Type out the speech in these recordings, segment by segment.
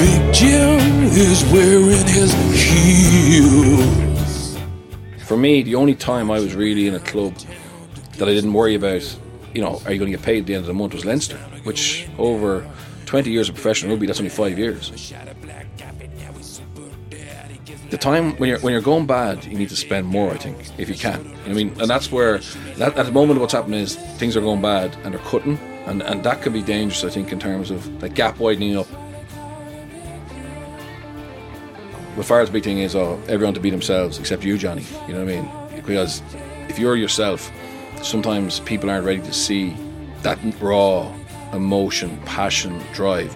Big Jim is wearing his heels. For me, the only time I was really in a club that I didn't worry about, you know, are you going to get paid at the end of the month was Leinster, which over 20 years of professional rugby, that's only five years. The time when you're when you're going bad, you need to spend more. I think, if you can. I mean, and that's where that, at the moment what's happening is things are going bad and they're cutting, and and that can be dangerous. I think in terms of the gap widening up. The Farrell's big thing is oh, everyone to be themselves except you, Johnny. You know what I mean? Because if you're yourself, sometimes people aren't ready to see that raw emotion, passion, drive.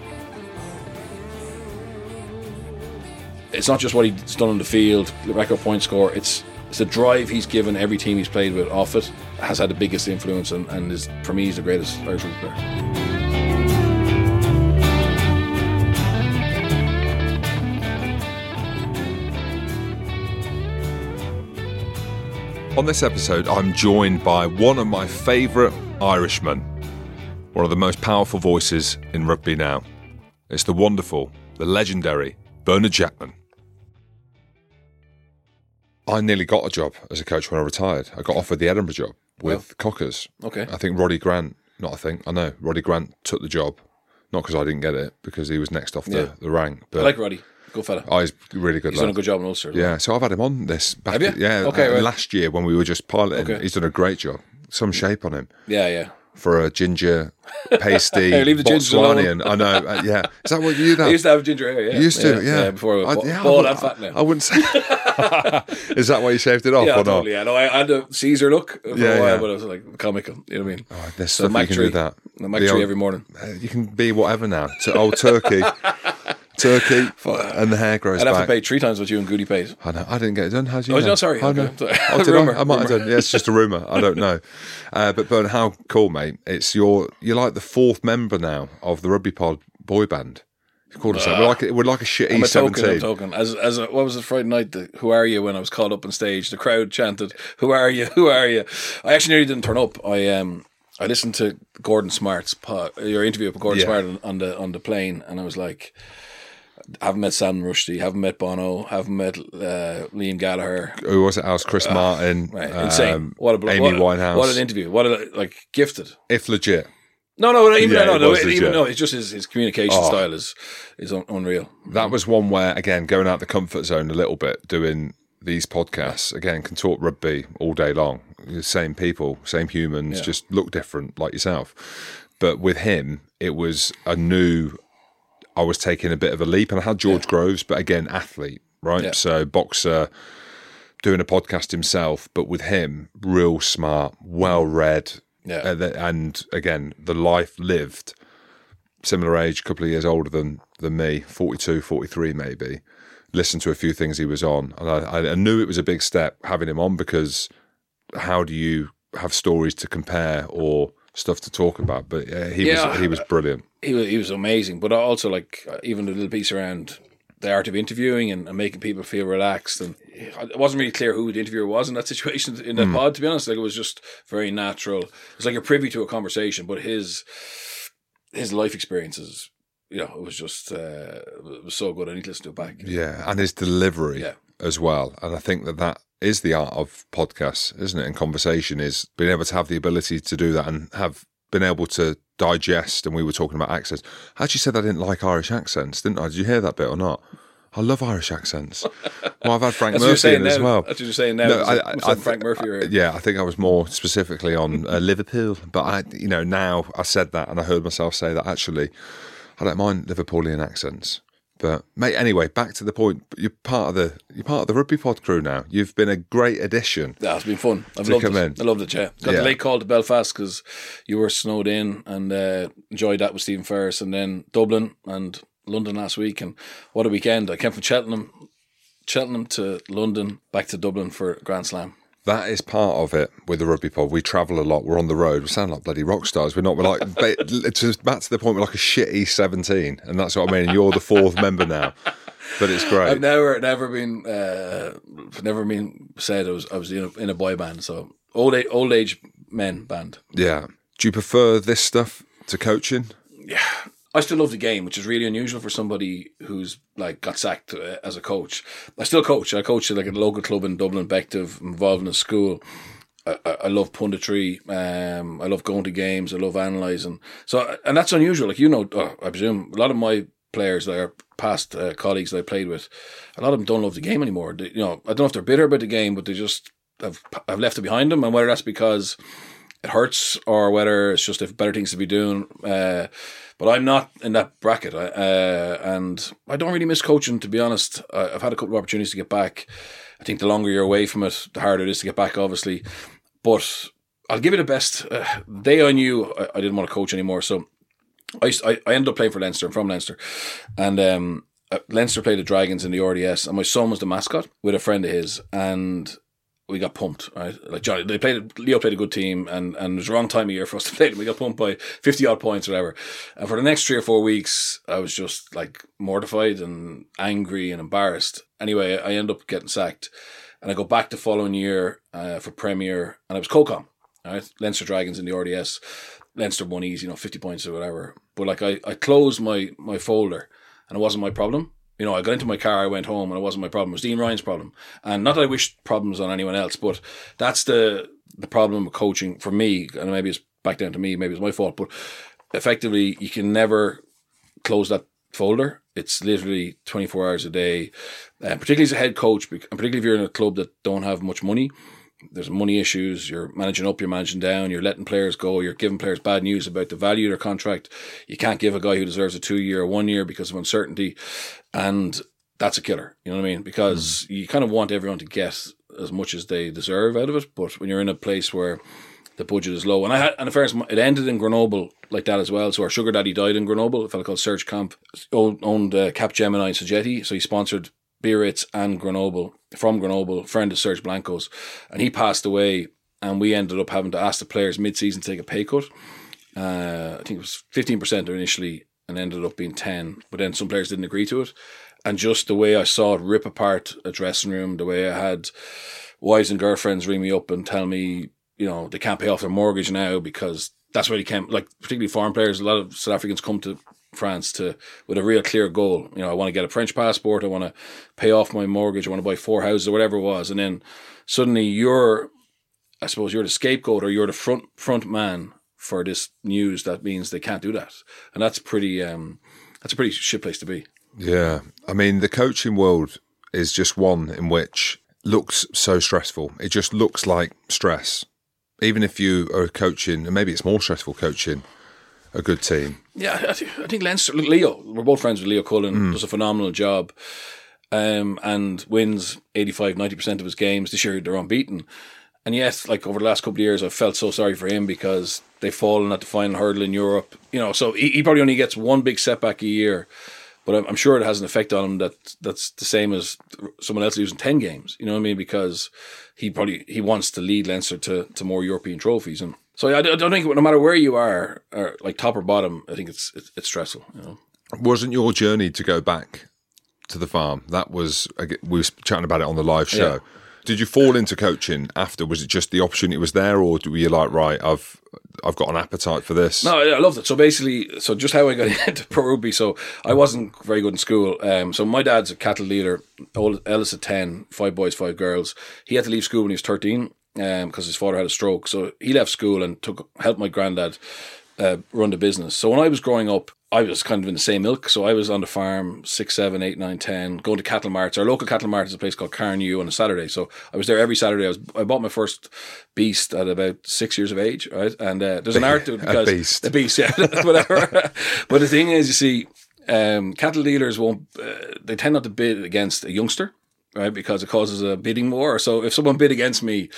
It's not just what he's done on the field, the record point score. It's it's the drive he's given every team he's played with off it has had the biggest influence, and, and is for me he's the greatest Irish player. On this episode, I'm joined by one of my favourite Irishmen, one of the most powerful voices in rugby now. It's the wonderful, the legendary Bernard Jackman. I nearly got a job as a coach when I retired. I got offered the Edinburgh job with Cockers. Okay. I think Roddy Grant, not I think, I know, Roddy Grant took the job. Not because I didn't get it, because he was next off the, Yeah. the rank. But I like Roddy, good fella. Oh, he's really good he's lad. done a good job in Ulster. Yeah, so I've had him on this. Back Have you? Yeah, Okay, uh, right. last year when we were just piloting. Okay. He's done a great job. Some shape on him yeah, yeah. for a ginger pasty Hey, leave the. Botswanian. I know. uh, yeah, is that what you know? I used to have ginger hair. Yeah, You used to, yeah. before I, I- was yeah, I bald would- and fat now. I wouldn't say. is that why you shaved it off yeah, or not? totally. Yeah, no, I had a Caesar look for Yeah, a while, yeah. but it was like comical. You know what I mean? Oh, there's So stuff you can tree. do that. The Mac The tree old- every morning. Uh, you can be whatever now. To old turkey, turkey, and the hair grows I'd have back. to pay three times what you and Goody paid. I know. I didn't get it done. How do you Oh, know? no, sorry. I know. Sorry. Oh, did Rumour, I? I might have done. Yeah, it's just a rumor. I don't know. Uh, but Bern, how cool, mate! It's your. You're like the fourth member now of the Rugby Pod boy band. You called us that. We're like a, we're like a shit I'm E token, I'm seventeen. token. As as a, what was it Friday night? The, Who are you? When I was called up on stage, the crowd chanted, "Who are you? Who are you?" I actually nearly didn't turn up. I um I listened to Gordon Smart's pod, your interview with Gordon Yeah. Smart on, on the on the plane, and I was like, haven't met Sam Rushdie, haven't met Bono, haven't met uh, Liam Gallagher. Who was it? I was Chris Martin. Right, insane! um, what a blo- Amy what, a- Winehouse. What an interview! What a like gifted. if legit. No, no, even Yeah, no, no, was even no. It's just his, his communication Oh. style is is un- unreal. That was one where, again, going out the comfort zone a little bit, doing these podcasts, again, can talk rugby all day long. The Same people, same humans, Yeah. just look different like yourself. But with him, it was a new, I was taking a bit of a leap. And I had George Groves, but again, athlete, right? Yeah. So, boxer, doing a podcast himself, but with him, real smart, well read. Yeah. And, and again, the life lived similar age, a couple of years older than than me, 42, 43 maybe. Listened to a few things he was on, and I, I knew it was a big step having him on because how do you have stories to compare or stuff to talk about? But uh, he Yeah. was he was brilliant. He was, he was amazing. But also like uh, even the little piece around the art of interviewing and, and making people feel relaxed. And it wasn't really clear who the interviewer was in that situation in that pod. To be honest, like it was just very natural. It's like you're privy to a conversation, but his his life experiences. You know, it was just uh, it was so good. I need to listen to it back. Yeah, and his delivery Yeah. as well. And I think that that is the art of podcasts, isn't it? And conversation is being able to have the ability to do that and have been able to digest. And we were talking about accents. I actually said I didn't like Irish accents, didn't I? Did you hear that bit or not? I love Irish accents. Well, I've had Frank Murphy in as now. well. That's what you're saying now. No, I- I- it Frank Murphy. Or, Yeah, I think I was more specifically on uh, Liverpool, but I, you know, now I said that and I heard myself say that actually, I don't mind Liverpoolian accents. But mate, anyway, back to the point. You're part of the you're part of the rugby pod crew now. You've been a great addition. Yeah, it's been fun. I've loved come it. in. I loved it. Yeah, got Yeah. the late call to Belfast because you were snowed in, and uh, enjoyed that with Stephen Ferris, and then Dublin and London last week, and what a weekend! I came from Cheltenham, Cheltenham to London, back to Dublin for Grand Slam. That is part of it with the rugby pod. We travel a lot. We're on the road. We sound like bloody rock stars. We're not. We're like to, back to the point. We're like a shitty seventeen, and that's what I mean. You're the fourth member now, but it's great. I've never, never been, uh, never been said I was, I was in a, in a boy band. So old age, old age men band. yeah. Do you prefer this stuff to coaching? I still love the game, which is really unusual for somebody who's like got sacked uh, as a coach. I still coach. I coach at like a local club in Dublin, Bective, involved in a school. I, I I love punditry. Um, I love going to games. I love analysing. So, and that's unusual. Like you know, uh, I presume a lot of my players that are past uh, colleagues that I played with, a lot of them don't love the game anymore. They, you know, I don't know if they're bitter about the game, but they just have have left it behind them, and whether that's because it hurts or whether it's just if better things to be doing. Uh, but I'm not in that bracket, I, uh, and I don't really miss coaching. To be honest, I, I've had a couple of opportunities to get back. I think the longer you're away from it, the harder it is to get back. Obviously, but I'll give you the best. Uh, day I knew I, I didn't want to coach anymore, so I, I I ended up playing for Leinster. I'm from Leinster, and um, uh, Leinster played the Dragons in the RDS, and my son was the mascot with a friend of his, and we got pumped. Right, like Johnny, they played. Leo played a good team, and and it was the wrong time of year for us to play them. We got pumped by fifty odd points, or whatever. And for the next three or four weeks, I was just like mortified and angry and embarrassed. Anyway, I end up getting sacked, and I go back the following year uh, for Premier, and I was co-com. Right, Leinster Dragons in the RDS. Leinster won easy, you know, fifty points or whatever. But like I, I closed my my folder, and it wasn't my problem. You know, I got into my car, I went home, and it wasn't my problem. It was Dean Ryan's problem, and not that I wish problems on anyone else, but that's the the problem with coaching for me. And maybe it's back down to me, maybe it's my fault, but effectively, you can never close that folder. It's literally 24 hours a day, uh, particularly as a head coach, and particularly if you're in a club that don't have much money. There's money issues. You're managing up, you're managing down, you're letting players go, you're giving players bad news about the value of their contract. You can't give a guy who deserves a two year or one year because of uncertainty. And that's a killer. You know what I mean? Because you kind of want everyone to get as much as they deserve out of it. But when you're in a place where the budget is low. And I had, and in fairness, it ended in Grenoble like that as well. So our sugar daddy died in Grenoble. A fellow called Serge Kampf owned, uh, Cap Gemini and Sogeti. So he sponsored Biarritz and Grenoble from Grenoble, friend of Serge Blanco's. And he passed away. And we ended up having to ask the players mid season to take a pay cut. Uh, I think it was 15% initially and ended up being 10. But then some players didn't agree to it. And just the way I saw it rip apart a dressing room, the way I had wives and girlfriends ring me up and tell me, you know, they can't pay off their mortgage now because that's where they came. Like particularly foreign players, a lot of South Africans come to France to with a real clear goal. You know, I want to get a French passport. I want to pay off my mortgage. I want to buy four houses or whatever it was. And then suddenly you're, I suppose, you're the scapegoat or you're the front front man for this news. That means they can't do that, and that's pretty. um That's a pretty shit place to be. Yeah. I mean, the coaching world is just one in which looks so stressful. It just looks like stress. Even if you are coaching, and maybe it's more stressful coaching a good team. Yeah, I think, I think Leinster, look, Leo, we're both friends with Leo Cullen, does a phenomenal job um, and wins 85, 90% of his games. This year they're unbeaten. And yet, like over the last couple of years, I've felt so sorry for him because they've fallen at the final hurdle in Europe. You know, so he, he probably only gets one big setback a year, but I'm, I'm sure it has an effect on him that that's the same as someone else losing ten games. You know what I mean? Because he probably he wants to lead Leinster to, to more European trophies, and so I, I don't think no matter where you are, or like top or bottom, I think it's it's, it's stressful. You know. Wasn't your journey to go back to the farm? That was we were chatting about it on the live show. Yeah. Did you fall into coaching after? Was it just the opportunity was there, or were you like, right, I've I've got an appetite for this? No, I loved it. So basically, so just how I got into pro rugby. So I wasn't very good in school. Um, so my dad's a cattle dealer, old, eldest at 10, five boys, five girls. He had to leave school when he was 13 um, because his father had a stroke. So he left school and took helped my granddad uh, run the business. So when I was growing up, I was kind of in the same ilk. So I was on the farm six, seven, eight, nine, ten, going to cattle marts. Our local cattle mart is a place called Carnew on a Saturday. So I was there every Saturday. I was I bought my first beast at about six years of age, right? And uh, there's an art to it A because beast. the beast, yeah, whatever. but the thing is, you see, um, cattle dealers won't. Uh, they tend not to bid against a youngster, right? Because it causes a bidding war. So if someone bid against me,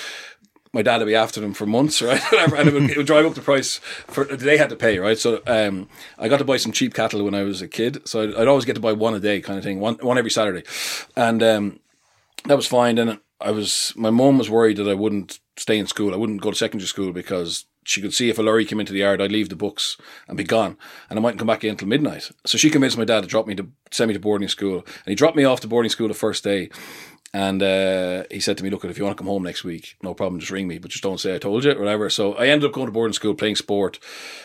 my dad would be after them for months, right? and it would, it would, drive up the price for they had to pay, right? So um, I got to buy some cheap cattle when I was a kid. So I'd, I'd, always get to buy one a day, kind of thing, one one every Saturday, and um, that was fine. And I was my mom was worried that I wouldn't stay in school. I wouldn't go to secondary school because she could see if a lorry came into the yard, I'd leave the books and be gone, and I mightn't come back in until midnight. So she convinced my dad to drop me to send me to boarding school, and he dropped me off to boarding school the first day. And uh, he said to me, "Look, if you want to come home next week, no problem. Just ring me, but just don't say I told you, or whatever." So I ended up going to boarding school, playing sport,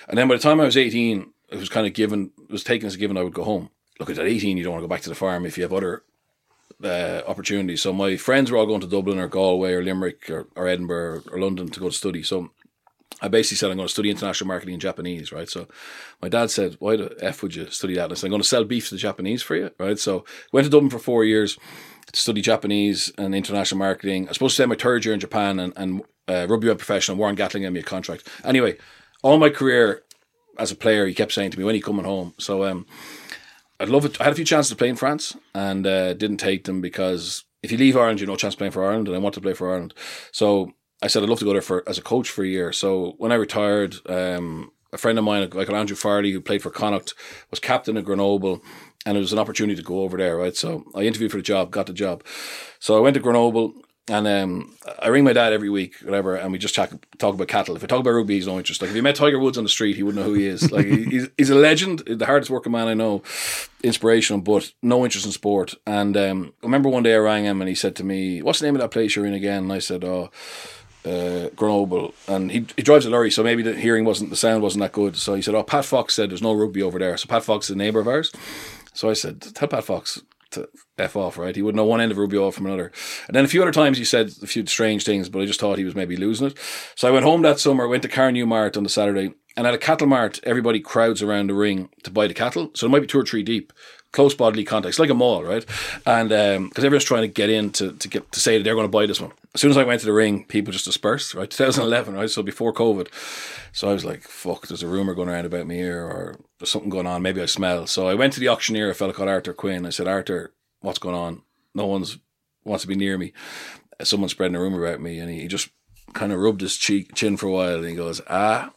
and then by the time I was eighteen, it was kind of given, it was taken as a given I would go home. Look, at eighteen, you don't want to go back to the farm if you have other uh, opportunities. So my friends were all going to Dublin or Galway or Limerick or, or Edinburgh or London to go to study. So I basically said I'm going to study international marketing in Japanese, right? So my dad said, "Why the f would you study that?" And I said, "I'm going to sell beef to the Japanese for you, right?" So went to Dublin for four years to study Japanese and international marketing. I was supposed to spend my third year in Japan and, and uh, rugby went professional. Warren Gatland gave me a contract. Anyway, all my career as a player, he kept saying to me, "When are you coming home?" So um, I'd love it. I had a few chances to play in France and uh, didn't take them because if you leave Ireland, you have no chance playing for Ireland, and I want to play for Ireland. So I said I'd love to go there for as a coach for a year. So when I retired, um, a friend of mine, like Andrew Farley, who played for Connacht, was captain of Grenoble, and it was an opportunity to go over there, right? So I interviewed for the job, got the job. So I went to Grenoble, and um, I ring my dad every week, whatever, and we just talk, talk about cattle. If I talk about rugby, he's no interest. Like if you met Tiger Woods on the street, he wouldn't know who he is. Like he's, he's a legend, the hardest working man I know, inspirational, but no interest in sport. And um, I remember one day I rang him and he said to me, "What's the name of that place you're in again?" And I said, "Oh." Uh, Grenoble, and he he drives a lorry, so maybe the hearing wasn't the sound wasn't that good. So he said, "Oh, Pat Fox said there's no rugby over there." So Pat Fox is a neighbour of ours. So I said, "Tell Pat Fox to f off, right? He would know one end of rugby off from another." And then a few other times he said a few strange things, but I just thought he was maybe losing it. So I went home that summer, went to Carnew Mart on the Saturday, and at a cattle mart, everybody crowds around the ring to buy the cattle. So it might be two or three deep close bodily contact. It's like a mall, right? And because um, everyone's trying to get in to, to get to say that they're going to buy this one. As soon as I went to the ring, people just dispersed, right? 2011, right? So before COVID. So I was like, fuck, there's a rumor going around about me here or there's something going on. Maybe I smell. So I went to the auctioneer, a fellow called Arthur Quinn. I said, Arthur, what's going on? No one's wants to be near me. Someone's spreading a rumor about me. And he, he just kind of rubbed his cheek, chin for a while and he goes, ah,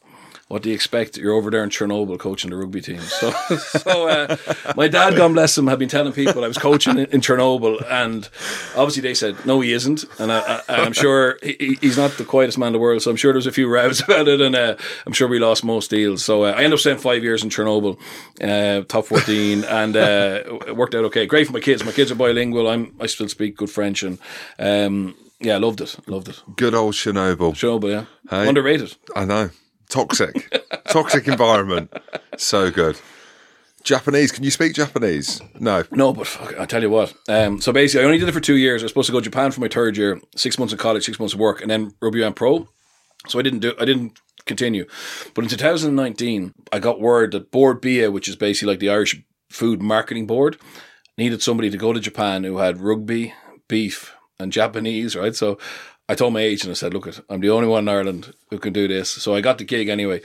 what do you expect? You're over there in Chernobyl coaching the rugby team. So, so uh, my dad, God bless him, had been telling people I was coaching in, in Chernobyl, and obviously they said no, he isn't, and I, am sure he, he's not the quietest man in the world. So I'm sure there was a few rows about it, and uh, I'm sure we lost most deals. So uh, I ended up staying five years in Chernobyl, uh, top 14, and uh, it worked out okay. Great for my kids. My kids are bilingual. I'm I still speak good French, and um, yeah, loved it, loved it. Good old Chernobyl. Chernobyl, yeah, hey, underrated. I know toxic, toxic environment. So good. Japanese? Can you speak Japanese? No. No, but fuck, I tell you what. Um, so basically, I only did it for two years. I was supposed to go to Japan for my third year, six months of college, six months of work, and then went pro. So I didn't do. I didn't continue. But in 2019, I got word that Bord Bia, which is basically like the Irish Food Marketing Board, needed somebody to go to Japan who had rugby, beef, and Japanese. Right. So I told my agent, I said, look, I'm the only one in Ireland who can do this. So I got the gig anyway.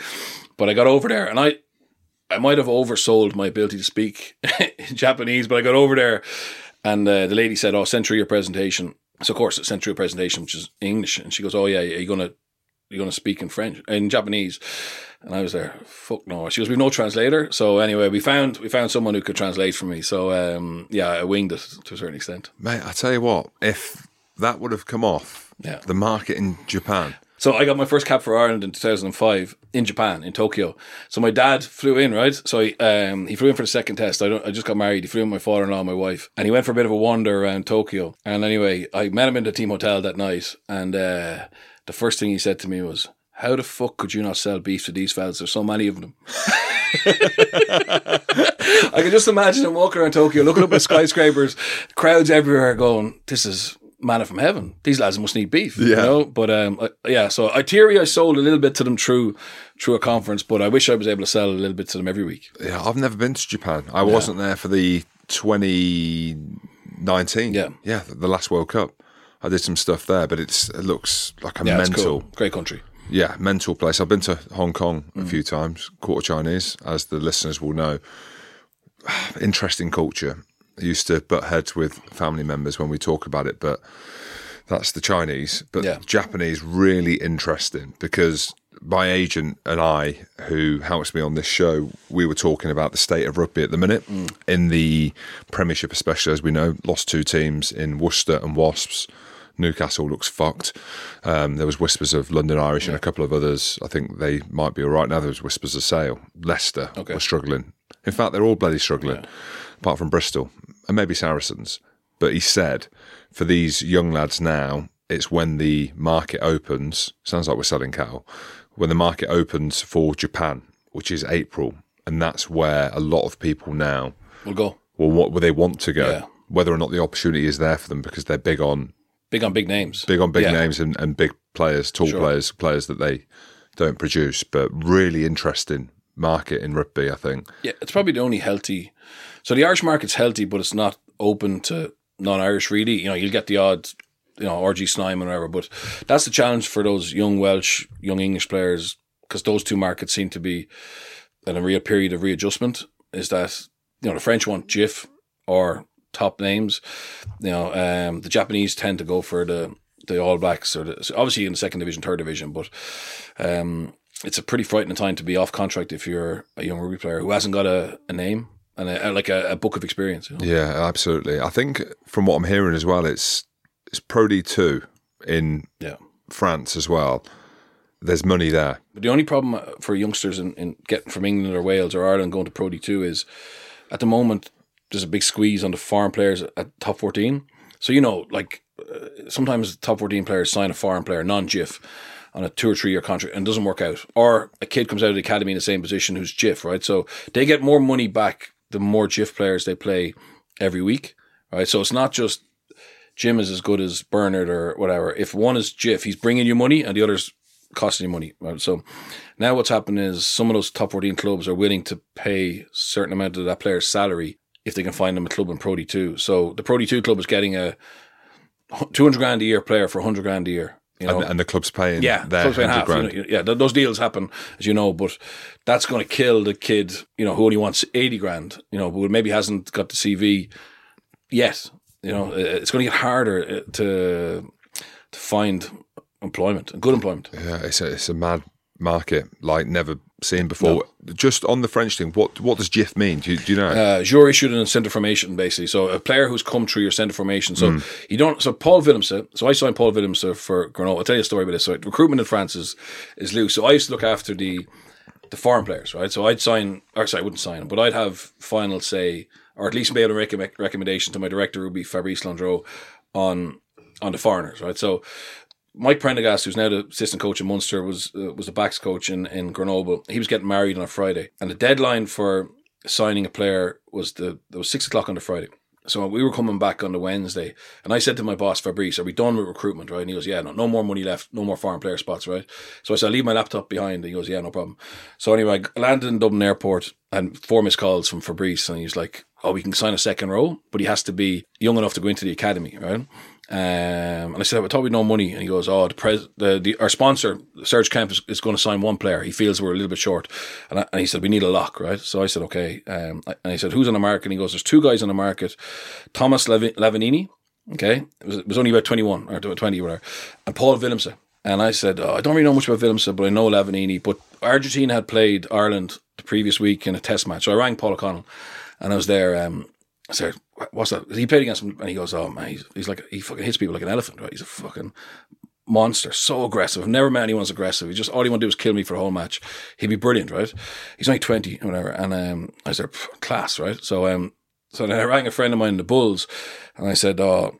But I got over there and I I might have oversold my ability to speak Japanese, but I got over there and uh, the lady said, oh, send through your presentation. So of course, I sent through a presentation, which is English. And she goes, oh, yeah, are you going to you're going to speak in French, in Japanese. And I was there, fuck no. She goes, we've no translator. So anyway, we found we found someone who could translate for me. So um, yeah, I winged it to a certain extent. Mate, I tell you what, if that would have come off yeah. the market in Japan. So I got my first cap for Ireland in 2005 in Japan, in Tokyo. So my dad flew in, right? So he, um, he flew in for the second test. I, don't, I just got married. He flew in my father-in-law and my wife. And he went for a bit of a wander around Tokyo. And anyway, I met him in the team hotel that night. And uh, the first thing he said to me was, how the fuck could you not sell beef to these fellas? There's so many of them. I can just imagine him walking around Tokyo, looking up at skyscrapers, crowds everywhere going, this is manna from heaven. These lads must need beef, yeah. you know. But um, I, yeah. So Iteri, I sold a little bit to them through through a conference, but I wish I was able to sell a little bit to them every week. Yeah, I've never been to Japan. I yeah. wasn't there for the 2019. Yeah, yeah, the last World Cup. I did some stuff there, but it's it looks like a yeah, mental, cool. great country. Yeah, mental place. I've been to Hong Kong a mm. few times, quarter Chinese, as the listeners will know interesting culture. I used to butt heads with family members when we talk about it, but that's the Chinese. But Yeah. Japanese really interesting because my agent and I, who helps me on this show, we were talking about the state of rugby at the minute in the Premiership, especially as we know, lost two teams in Worcester and Wasps. Newcastle looks fucked. Um, there was whispers of London Irish and a couple of others. I think they might be all right now. There was whispers of Sale. Leicester Okay. were struggling. In fact, they're all bloody struggling, apart from Bristol and maybe Saracens. But he said, for these young lads now, it's when the market opens. Sounds like we're selling cattle. When the market opens for Japan, which is April, and that's where a lot of people now We'll go Well, what will they want to go. Yeah. Whether or not the opportunity is there for them because they're big on big on big names. big on big Yeah. names and, and big players, tall Sure. players, players that they don't produce. But really interesting market in rugby, I think. Yeah, it's probably the only healthy. So the Irish market's healthy, but it's not open to non-Irish. Really, you know, you'll get the odd, you know, RG Snyman or whatever. But that's the challenge for those young Welsh, young English players, because those two markets seem to be in a real period of readjustment. Is that you know the French want JIFF or top names. You know, um, the Japanese tend to go for the the All Blacks or the, obviously in the second division, third division, but um, it's a pretty frightening time to be off contract if you're a young rugby player who hasn't got a, a name and a, like a, a book of experience. You know? Yeah, absolutely. I think from what I'm hearing as well, it's it's Pro D two in Yeah. France as well. There's money there. But the only problem uh, for youngsters in, in getting from England or Wales or Ireland going to Pro D2 is at the moment there's a big squeeze on the foreign players at top 14. So, you know, like uh, sometimes top 14 players sign a foreign player, non JIFF, on a two or three year contract and doesn't work out. Or a kid comes out of the academy in the same position who's JIFF, right? So they get more money back the more JIFF players they play every week, right? So it's not just Jim is as good as Bernard or whatever. If one is Jiff, he's bringing you money and the other's costing you money. Right? So now what's happened is some of those top 14 clubs are willing to pay a certain amount of that player's salary if they can find them a club in Pro D2. So the Pro D2 club is getting a 200 grand a year player for 100 grand a year. You know? and, and the club's paying Yeah, their club's paying 100 half. you know, yeah, those deals happen, as you know, but that's going to kill the kid, you know, who only wants 80 grand, you know, but maybe hasn't got the CV yet. You know, Uh, it's going to get harder uh, to to find employment, good employment. Yeah, it's a it's a mad market like never seen before. Just on the French thing, what what does JIFF mean? Do you, do you know? Uh, you're issued in centre formation, basically. So a player who's come through your centre formation. So Hmm. you don't. So Paul Willemse. So I signed Paul Willemse for Grenoble. I'll tell you a story about this. So recruitment in France is is loose. So I used to look after the the foreign players, right? So I'd sign, or sorry, I wouldn't sign, them, but I'd have final say, or at least be able to make a recommendation to my director, who would be Fabrice Landreau, on on the foreigners, right? So Mike Prendergast, who's now the assistant coach in Munster, was uh, was the backs coach in, in Grenoble. He was getting married on a Friday, and the deadline for signing a player was the it was six o'clock on the Friday. So we were coming back on the Wednesday, and I said to my boss Fabrice, "Are we done with recruitment?" Right? And he goes, "Yeah, no, no more money left, no more foreign player spots." Right? So I said, "I'll "Leave my laptop behind." He goes, "Yeah, no problem." So anyway, I landed in Dublin Airport and four missed calls from Fabrice, and he's like, "Oh, we can sign a second row, but he has to be young enough to go into the academy, right?" Um, and I said, I thought we'd no money. And he goes, Oh, the, pres- the, the our sponsor, Serge Kampf, is, is going to sign one player. He feels we're a little bit short. And, I, and he said, We need a lock, right? So I said, Okay. Um, and he said, Who's on the market? And he goes, There's two guys on the market Thomas Levi- Lavanini, okay? It was, it was only about 21 or 20, whatever, and Paul Willemse. And I said, oh, I don't really know much about Willemse, but I know Lavanini. But Argentina had played Ireland the previous week in a test match. So I rang Paul O'Connell and I was there. Um, I said, what's that? He played against him and he goes, oh man, he's, he's like, he fucking hits people like an elephant, right? He's a fucking monster, so aggressive. I've never met anyone as aggressive. He just, all he want to do is kill me for a whole match. He'd be brilliant, right? He's only 20 or whatever. And um, I said, class, right? So, um, so then I rang a friend of mine in the Bulls and I said, oh,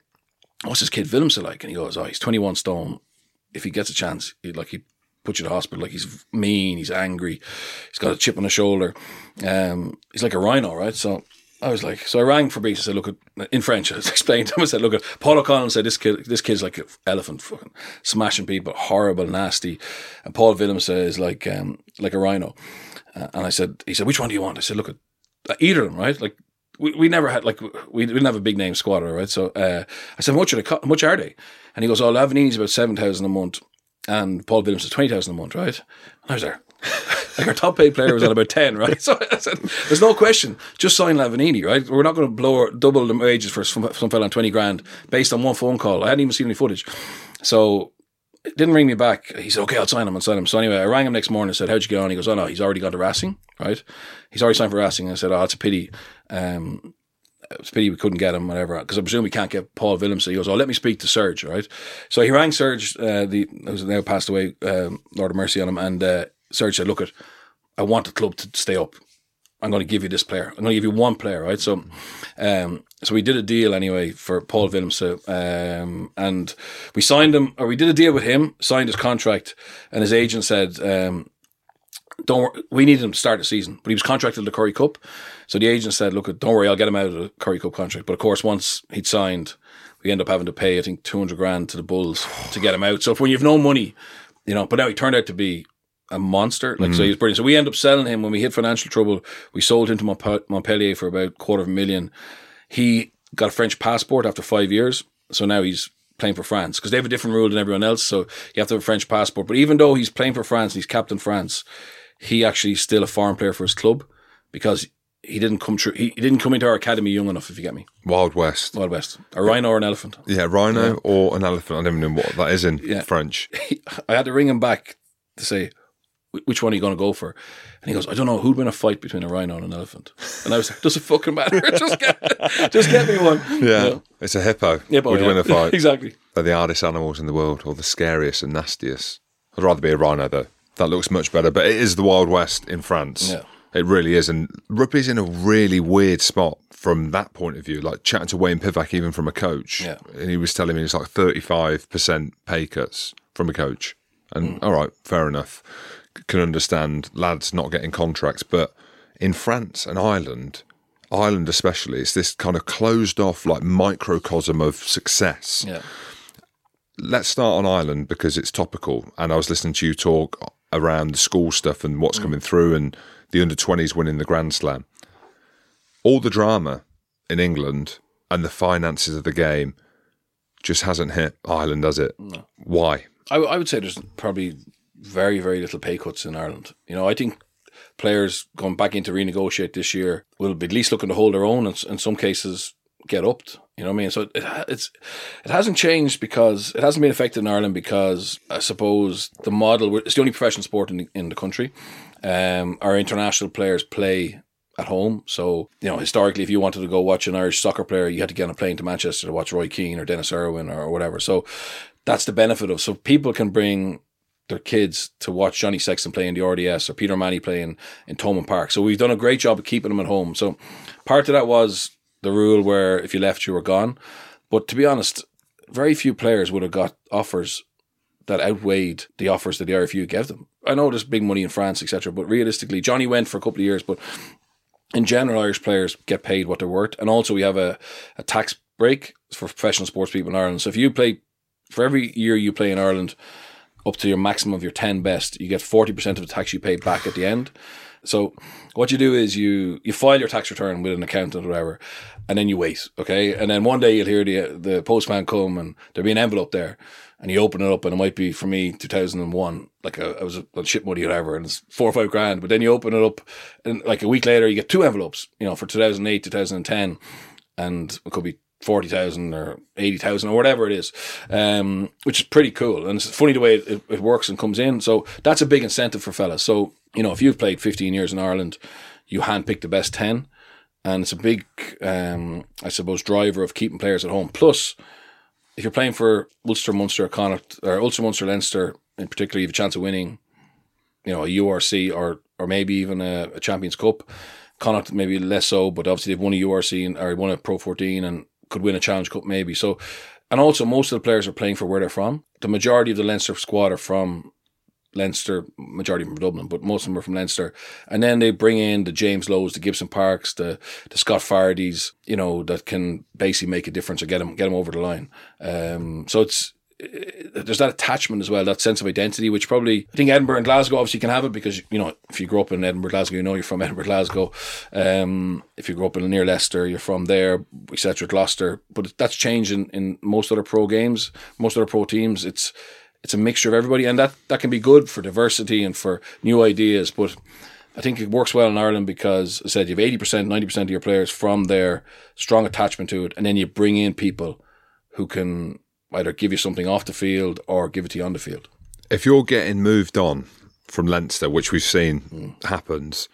what's this kid Willemse like? And he goes, oh, he's 21 stone. If he gets a chance, he'd like, he'd put you to hospital. Like he's mean, he's angry, he's got a chip on his shoulder. Um, he's like a rhino, right? So I was like, so I rang Fabrice. I said, look, at, in French, I explained to him. I said, look, at Paul O'Connell said this kid, this kid's like an elephant, fucking smashing people, horrible, nasty. And Paul Willemse is like, um, like a rhino. Uh, and I said, he said, which one do you want? I said, look at either of them, right? Like we, we never had like we didn't have a big name squad, right? So uh, I said, much are they? much are they? And he goes, oh, Lavanini's about seven thousand a month, and Paul is twenty thousand a month, right? And I was there. Like our top paid player was on about 10, right? So I said, there's no question. Just sign Lavanini, right? We're not going to blow our, double the wages for some, some fella on 20 grand based on one phone call. I hadn't even seen any footage. So it didn't ring me back. He said, okay, I'll sign him. I'll sign him. So anyway, I rang him next morning and said, how'd you get on? He goes, oh no, he's already gone to Racing, right? He's already signed for Racing. And I said, oh, it's a pity. Um, it's a pity we couldn't get him, whatever, because I presume we can't get Paul Willems. So he goes, oh, let me speak to Serge, right? So he rang Serge, uh, the who's now passed away, um, Lord of Mercy on him, and uh, Serge said, look, at, I want the club to stay up. I'm going to give you this player. I'm going to give you one player, right? So, um, so we did a deal anyway for Paul Willems, um, and we signed him, or we did a deal with him, signed his contract, and his agent said, um, "Don't worry, we needed him to start the season, but he was contracted to the Currie Cup." So the agent said, "Look, don't worry, I'll get him out of the Currie Cup contract." But of course, once he'd signed, we end up having to pay, I think, two hundred grand to the Bulls to get him out. So when you have no money, you know, but now he turned out to be a monster. Like, so mm-hmm. he was brilliant. So we end up selling him when we hit financial trouble. We sold him to Mont- Montpellier for about quarter of a million. He got a French passport after five years. So now he's playing for France because they have a different rule than everyone else. So you have to have a French passport. But even though he's playing for France and he's captain France, he actually is still a foreign player for his club because he didn't come through. He, he didn't come into our academy young enough. If you get me, Wild West. Wild West, a rhino or an elephant. Yeah, rhino or an elephant. I don't even know what that is in Yeah. French. I had to ring him back to say, "Wh- which one are you going to go for? And he goes, I don't know, who'd win a fight between a rhino and an elephant? And I was like, does it fucking matter? just, get, just get me one. Yeah, You know? it's a hippo. Yeah, but would yeah. win a fight. exactly. They're the hardest animals in the world, or the scariest and nastiest. I'd rather be a rhino though. That looks much better. But it is the Wild West in France. Yeah. It really is. And rugby's in a really weird spot from that point of view. Like chatting to Wayne Pivac, even from a coach. Yeah. And he was telling me it's like 35% pay cuts from a coach. And mm. all right, fair enough. Can understand lads not getting contracts. But in France and Ireland, Ireland especially, it's this kind of closed off, like microcosm of success Yeah. let's start on Ireland because it's topical. And I was listening to you talk around the school stuff and what's mm. coming through and the under 20s winning the Grand Slam. All the drama in England and the finances of the game just hasn't hit Ireland, has it? Why? I, I would say there's probably very, very little pay cuts in Ireland. You know, I think players going back into renegotiate this year will be at least looking to hold their own and in some cases get upped. You know what I mean? So it, it's it hasn't changed because it hasn't been affected in Ireland because I suppose the model it's the only professional sport in the, in the country. Um, our international players play at home. So, you know, historically, if you wanted to go watch an Irish soccer player, you had to get on a plane to Manchester to watch Roy Keane or Denis Irwin or whatever. So that's the benefit of, so people can bring their kids to watch Johnny Sexton play in the RDS or Peter Manny playing in Thomond Park. So we've done a great job of keeping them at home. So part of that was the rule where if you left, you were gone. But to be honest, very few players would have got offers that outweighed the offers that the RFU gave them. I know there's big money in France, etc., but realistically, Johnny went for a couple of years, but in general, Irish players get paid what they're worth, and also we have a, a tax break for professional sports people in Ireland. So if you play for every year you play in Ireland, up to your maximum of your ten best, you get forty percent of the tax you pay back at the end. So what you do is you you file your tax return with an accountant or whatever, and then you wait, okay? And then one day you'll hear the the postman come and there'll be an envelope there, and you open it up and it might be for me two thousand and one, like a, I was on ship money or whatever, and it's four or five grand. But then you open it up, and like a week later you get two envelopes, you know, for two thousand eight, two thousand and ten, and it could be. 40,000 or 80,000 or whatever it is, um, which is pretty cool. And it's funny the way it, it, works and comes in. So that's a big incentive for fellas. So, you know, if you've played 15 years in Ireland, you handpick the best 10 and it's a big, um, I suppose, driver of keeping players at home. Plus, if you're playing for Ulster, Munster, Connacht, or Ulster, Munster, Leinster, in particular, you have a chance of winning, you know, a URC or or maybe even a, a Champions Cup. Connacht maybe less so, but obviously they've won a URC and, or won a Pro 14 and could win a Challenge Cup maybe. So, and also most of the players are playing for where they're from. The majority of the Leinster squad are from Leinster, majority from Dublin, but most of them are from Leinster. And then they bring in the James Lowe's, the Gibson Parks, the the Scott Fardy's, you know, that can basically make a difference or get them get them over the line. Um, so it's there's that attachment as well, that sense of identity, which probably I think Edinburgh and Glasgow obviously can have it because you know if you grew up in Edinburgh, Glasgow, you know you're from Edinburgh, Glasgow. Um, if you grew up in near Leicester, you're from there, etc. Gloucester, but that's changing in most other pro games, most other pro teams. It's it's a mixture of everybody, and that that can be good for diversity and for new ideas. But I think it works well in Ireland because I said you have eighty percent, ninety percent of your players from their strong attachment to it, and then you bring in people who can either give you something off the field or give it to you on the field. If you're getting moved on from Leinster, which we've seen Mm. happens,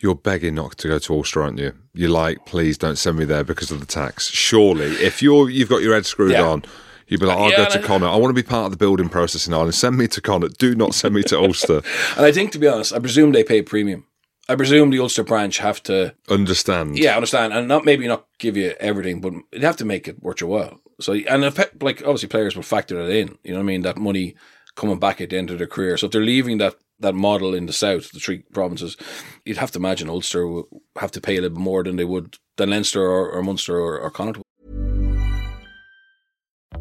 you're begging not to go to Ulster, aren't you? You're like, please don't send me there because of the tax. Surely, if you're you've got your head screwed Yeah. on, you'd be like, I'll Yeah, go to Connacht. I want to be part of the building process in Ireland. Send me to Connacht. Do not send me to Ulster. And I think, to be honest, I presume they pay premium. I presume the Ulster branch have to, Understand? yeah, understand, and not maybe not give you everything, but they have to make it worth your while. So, and if, like obviously players will factor that in. You know what I mean? That money coming back at the end of their career. So if they're leaving that that model in the south, the three provinces, you'd have to imagine Ulster will have to pay a little more than they would than Leinster or, or Munster or, or Connacht.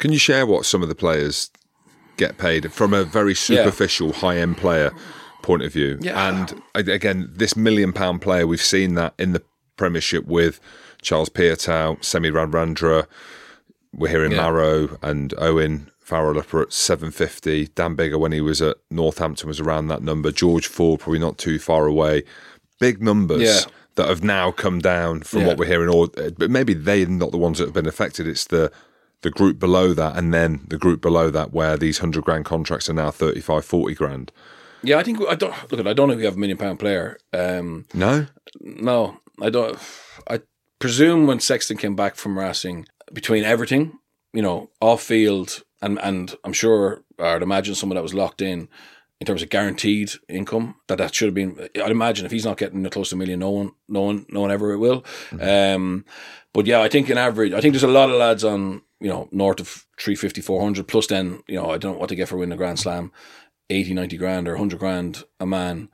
Can you share what some of the players get paid from a very superficial high end player point of view? Yeah. And again, this million pound player, we've seen that in the Premiership with Charles Piutau, Semi Radradra. We're hearing Yeah. Marrow and Owen Farrell up at 750. Dan Biggar, when he was at Northampton, was around that number. George Ford, probably not too far away. Big numbers. Yeah. That have now come down from Yeah. what we're hearing, or uh, but maybe they're not the ones that have been affected. It's the the group below that and then the group below that where these 100 grand contracts are now 35 40 grand Yeah, I think I don't look at. I don't know if we have a million pound player. Um, no No, I don't. I presume when Sexton came back from Racing, between everything, you know, off field, and and I'm sure I'd imagine someone that was locked in in terms of guaranteed income that that should have been. I'd imagine if he's not getting close to a million, no one, no one, no one ever will. Um, but yeah, I think in average, I think there's a lot of lads on you know north of 350, 400 plus. Then you know I don't know what they get for winning a Grand Slam, 80, 90 grand or 100 grand a man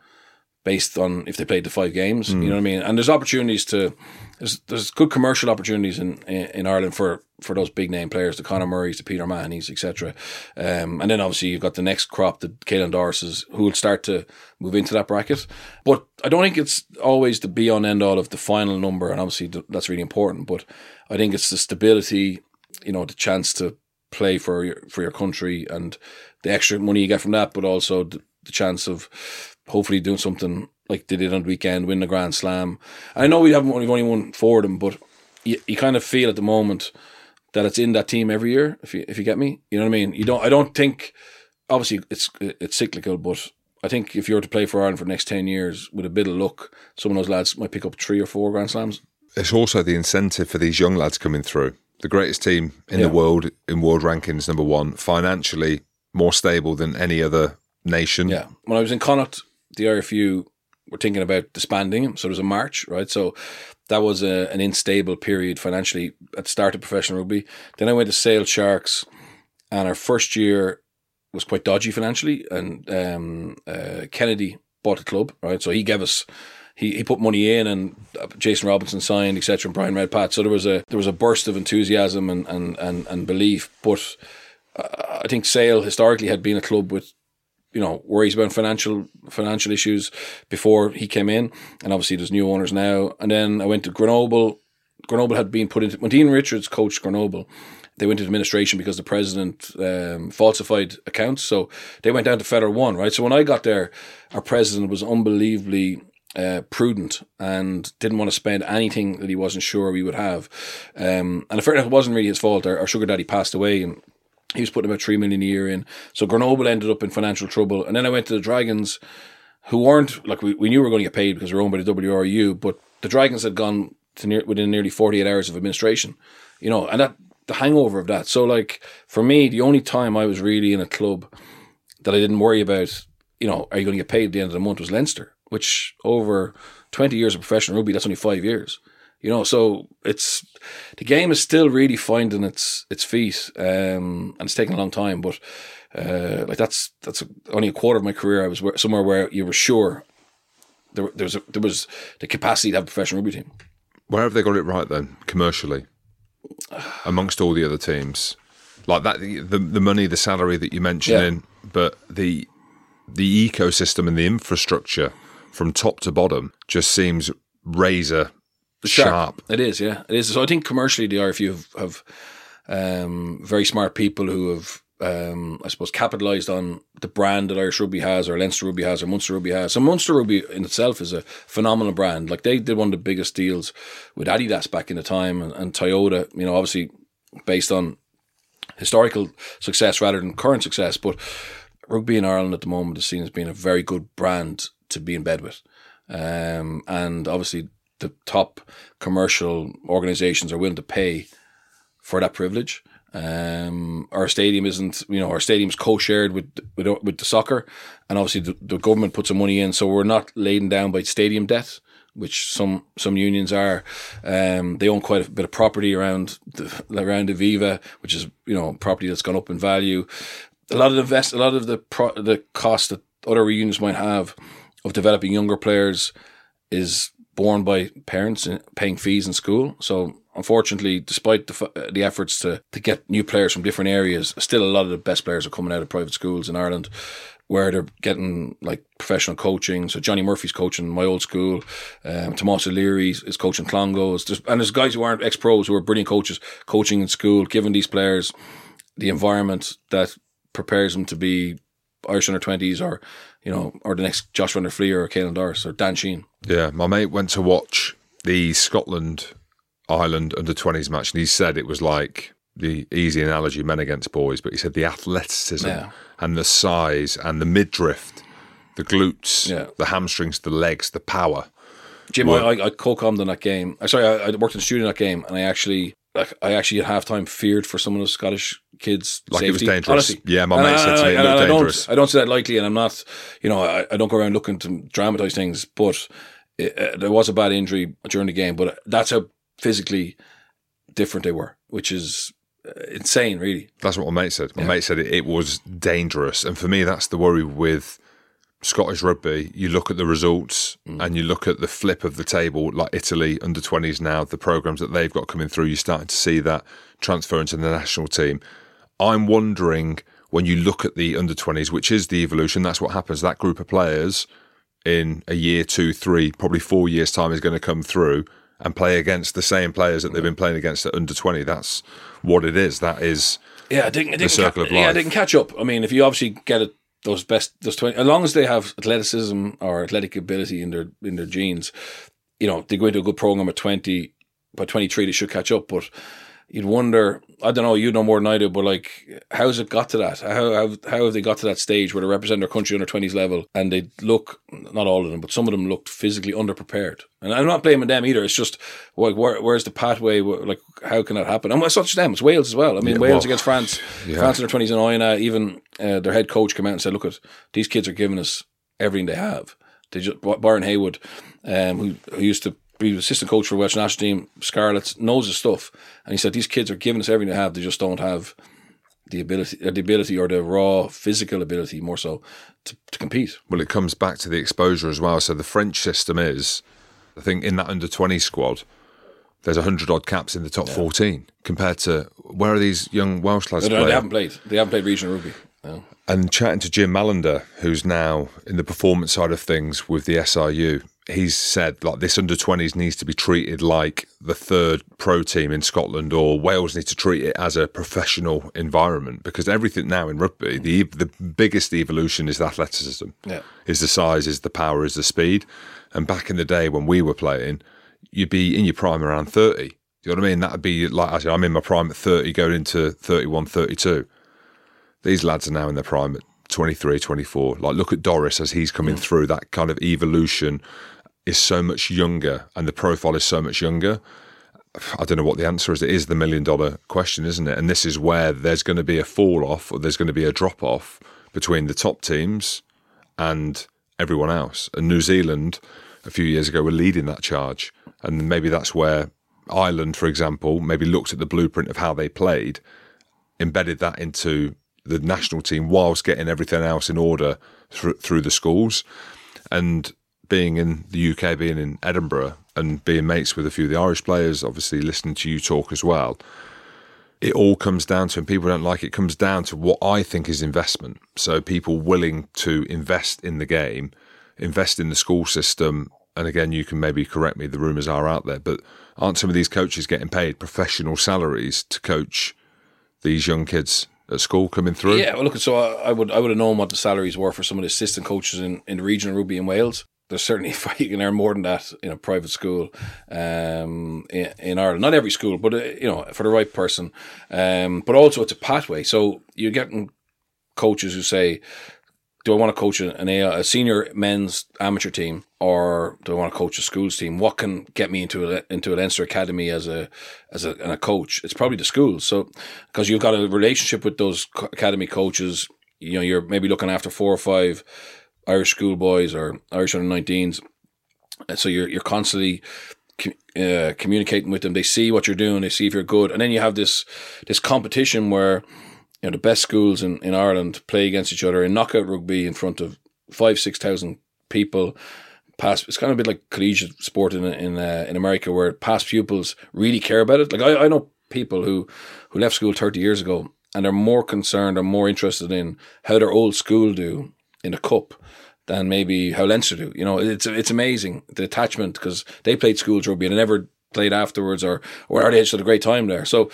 based on if they played the five games. You know what I mean? And there's opportunities to there's there's good commercial opportunities in in, in Ireland for for those big name players, the Conor Murrays, the Peter Mahoney's, etc. Um, and then obviously you've got the next crop, the Caelan Doris's, who will start to move into that bracket. But I don't think it's always the be on end all of the final number, and obviously th- that's really important. But I think it's the stability, you know, the chance to play for your for your country and the extra money you get from that, but also the, the chance of hopefully doing something like they did on the weekend, win the Grand Slam. I know we haven't we've only won four of them, but you, you kind of feel at the moment that it's in that team every year. If you if you get me, you know what I mean. You don't. I don't think. Obviously, it's it's cyclical, but I think if you were to play for Ireland for the next ten years with a bit of luck, some of those lads might pick up three or four Grand Slams. it's also the incentive for these young lads coming through the greatest team in Yeah. the world in world rankings number one financially more stable than any other nation Yeah. When I was in Connacht, the RFU were thinking about disbanding. So there was a march, right? So that was a, an unstable period financially at the start of professional rugby. Then I went to Sale Sharks, and our first year was quite dodgy financially. And um, uh, Kennedy bought the club, right? So he gave us. He, he put money in and uh, Jason Robinson signed etc and Bryan Redpath. so there was a there was a burst of enthusiasm and and and, and belief but uh, I think Sale historically had been a club with you know worries about financial financial issues before he came in, and obviously there's new owners now. And then I went to Grenoble. Grenoble had been put into when Dean Richards coached Grenoble. They went into administration because the president um, falsified accounts, so they went down to Federal One, right? So when I got there, our president was unbelievably uh, prudent and didn't want to spend anything that he wasn't sure we would have. Um, and in fairness, it wasn't really his fault. Our, our sugar daddy passed away, and He was putting about three million a year in. So Grenoble ended up in financial trouble, and then I went to the Dragons, who weren't like we, we knew we were going to get paid because we are owned by the WRU, but the Dragons had gone to near, within nearly forty eight hours of administration, you know, and that the hangover of that. So like for me, the only time I was really in a club that I didn't worry about, you know, are you going to get paid at the end of the month was Leinster, which over twenty years of professional rugby, that's only five years. You know, so it's the game is still really finding its its feet, um, and it's taking a long time. But uh, like that's that's only a quarter of my career. I was where, somewhere where you were sure there, there was a, there was the capacity to have a professional rugby team. Where have they got it right then, commercially, amongst all the other teams? Like that, the the money, the salary that you mentioned, Yeah. but the the ecosystem and the infrastructure from top to bottom just seems razor sharp. It is, yeah, it is. So I think commercially the RFU have, have um, very smart people who have, um, I suppose, capitalised on the brand that Irish Rugby has, or Leinster Rugby has, or Munster Rugby has. So Munster Rugby in itself is a phenomenal brand. Like they did one of the biggest deals with Adidas back in the time, and, and Toyota. You know, obviously based on historical success rather than current success, but rugby in Ireland at the moment is seen as being a very good brand to be in bed with. Um, and obviously, the top commercial organisations are willing to pay for that privilege. Um, our stadium isn't, you know, our stadium's co-shared with with, with the soccer, and obviously the, the government puts some money in, so we're not laden down by stadium debt, which some some unions are. Um, they own quite a bit of property around the around Aviva, which is you know property that's gone up in value. A lot of the invest, a lot of the pro, the cost that other unions might have of developing younger players is borne by parents paying fees in school. So unfortunately, despite the the efforts to to get new players from different areas, still a lot of the best players are coming out of private schools in Ireland. Where they're getting like professional coaching. So Johnny Murphy's coaching my old school. Um, Tomas O'Leary is coaching Clongowes. There's, and there's guys who aren't ex pros who are brilliant coaches coaching in school, giving these players the environment that prepares them to be Irish under twenties or you know or the next Josh van der Flier or Caelan Doris or Dan Sheehan. Yeah, my mate went to watch the Scotland Ireland under 20s match and he said it was like the easy analogy men against boys, but he said the athleticism Yeah. and the size and the midriff, the glutes, Yeah. the hamstrings, the legs, the power. Jim, I, I, I co-commed in that game. I sorry, I, I worked in the studio in that game, and I actually, like, I actually at halftime feared for some of the Scottish kids. Like it was dangerous. honestly. Yeah, my And mate said to me it looked and I don't- dangerous. I don't say that lightly, and I'm not, you know, I, I don't go around looking to dramatize things, but it, uh, there was a bad injury during the game, but that's how physically different they were, which is uh, insane, really. That's what my mate said. My Yeah. mate said it, it was dangerous. And for me, that's the worry with Scottish rugby. You look at the results Mm. and you look at the flip of the table, like Italy under 20s now, the programs that they've got coming through, you're starting to see that transfer into the national team. I'm wondering when you look at the under 20s, which is the evolution, that's what happens. That group of players in a year, two, three, probably four years' time is going to come through and play against the same players that they've been playing against at under 20. That's what it is. That is. Yeah, they, can- they can circle ca- of Yeah, life. they can catch up. I mean, if you obviously get it, those best, those twenty, as long as they have athleticism or athletic ability in their in their genes, you know, they go into a good program at twenty. By twenty three, they should catch up. But you'd wonder. I don't know. You know more than I do. But like, how's it got to that? How how how have they got to that stage where they represent their country under twenties level and they look not all of them, but some of them looked physically underprepared. And I'm not blaming them either. It's just like where, where's the pathway? Like how can that happen? And it's not just them. It's Wales as well. I mean, Yeah, Wales well, against France. yeah. France in their twenties and Oyna, even uh, their head coach came out and said, "Look, at these kids are giving us everything they have." They just Byron Hayward, um, who, who used to be the assistant coach for the Welsh national team, Scarlets, knows his stuff, and he said these kids are giving us everything they have. They just don't have the ability, uh, the ability, or the raw physical ability, more so, to, to compete. Well, it comes back to the exposure as well. So the French system is, I think, in that under 20 squad, there's 100 odd caps in the top 14 compared to where are these young Welsh lads They, don't- they haven't played. They haven't played regional rugby. No. And chatting to Jim Mallinder, who's now in the performance side of things with the SRU, he's said like this under 20s needs to be treated like the third pro team in Scotland, or Wales need to treat it as a professional environment because everything now in rugby, the the biggest evolution is the athleticism, Yeah. is the size, is the power, is the speed. And back in the day when we were playing, you'd be in your prime around 30. Do you know what I mean? That'd be like I said, I'm in my prime at 30, going into 31, 32 these lads are now in their prime at 23, 24. Like, look at Doris as he's coming through. That kind of evolution is so much younger, and the profile is so much younger. I don't know what the answer is. It is the million dollar question, isn't it? And this is where there's going to be a fall off or there's going to be a drop off between the top teams and everyone else. And New Zealand, a few years ago, were leading that charge. And maybe that's where Ireland, for example, maybe looked at the blueprint of how they played, embedded that into the national team whilst getting everything else in order through, through the schools. And being in the UK, being in Edinburgh, and being mates with a few of the Irish players, obviously listening to you talk as well, it all comes down to, and people don't like it, comes down to what I think is investment. So people willing to invest in the game, invest in the school system. And again, you can maybe correct me, the rumours are out there, but aren't some of these coaches getting paid professional salaries to coach these young kids at school coming through? Yeah, well, look, so I, I would I would have known what the salaries were for some of the assistant coaches in, in the regional rugby in Wales. There's certainly you can earn more than that in a private school um, in, in Ireland. Not every school, but uh, you know for the right person. Um, but also it's a pathway. So you're getting coaches who say, "Do I want to coach an A, a senior men's amateur team, or do I want to coach a schools team? What can get me into a into a Leinster academy as a as a, a coach? It's probably the schools. So because you've got a relationship with those academy coaches, you know you're maybe looking after four or five Irish schoolboys or Irish under 19s. And so you're you're constantly uh, communicating with them. They see what you're doing. They see if you're good, and then you have this this competition where you know the best schools in, in Ireland play against each other in knockout rugby in front of five six thousand people. Past it's kind of a bit like collegiate sport in in uh, in America where past pupils really care about it. Like I, I know people who who left school thirty years ago and are more concerned or more interested in how their old school do in a cup than maybe how Leinster do. You know, it's it's amazing the attachment because they played schools rugby and they never played afterwards or or they just had a great time there. So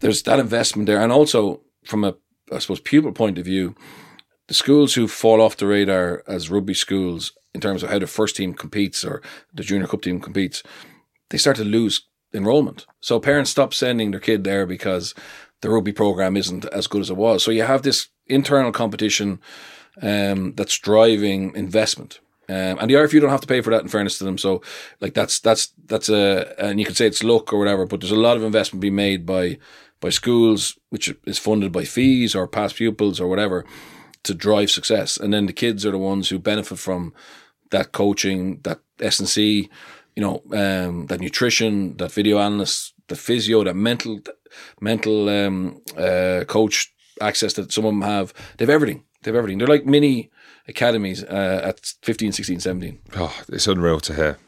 there's that investment there, and also from a I suppose pupil point of view, the schools who fall off the radar as rugby schools in terms of how the first team competes or the junior cup team competes, they start to lose enrollment. So parents stop sending their kid there because the rugby program isn't as good as it was. So you have this internal competition um, that's driving investment. Um, and the RFU don't have to pay for that in fairness to them. So like that's that's that's a and you could say it's luck or whatever, but there's a lot of investment being made by by schools, which is funded by fees or past pupils or whatever, to drive success. And then the kids are the ones who benefit from that coaching, that S and C, you know, um, that nutrition, that video analyst, the physio, that mental mental um, uh, coach access that some of them have. They have everything. They have everything. They're like mini academies uh, at 15, 16, 17. Oh, it's unreal to hear.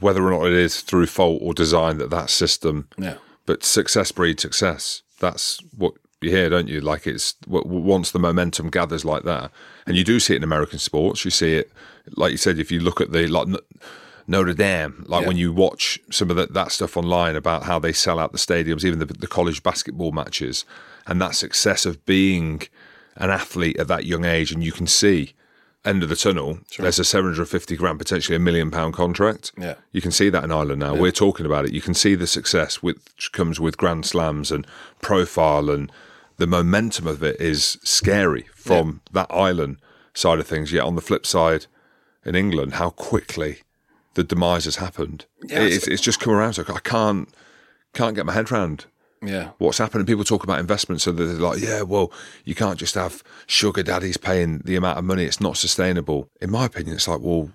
Whether or not it is through fault or design that that system, Yeah. but success breeds success. That's what you hear, don't you? Like it's once the momentum gathers like that, and you do see it in American sports. You see it, like you said, if you look at the like. Notre Dame, like Yeah. when you watch some of that, that stuff online about how they sell out the stadiums, even the, the college basketball matches, and that success of being an athlete at that young age, and you can see end of the tunnel. There's a 750 grand, potentially a million pound contract. Yeah. You can see that in Ireland now. We're talking about it. You can see the success which comes with Grand Slams and profile, and the momentum of it is scary from that island side of things. Yet on the flip side, in England, how quickly the demise has happened. Yeah, it's, it's just come around. So I can't can't get my head around Yeah. what's happening. People talk about investment, so they're like, yeah, well, you can't just have sugar daddies paying the amount of money. It's not sustainable. In my opinion, it's like, well,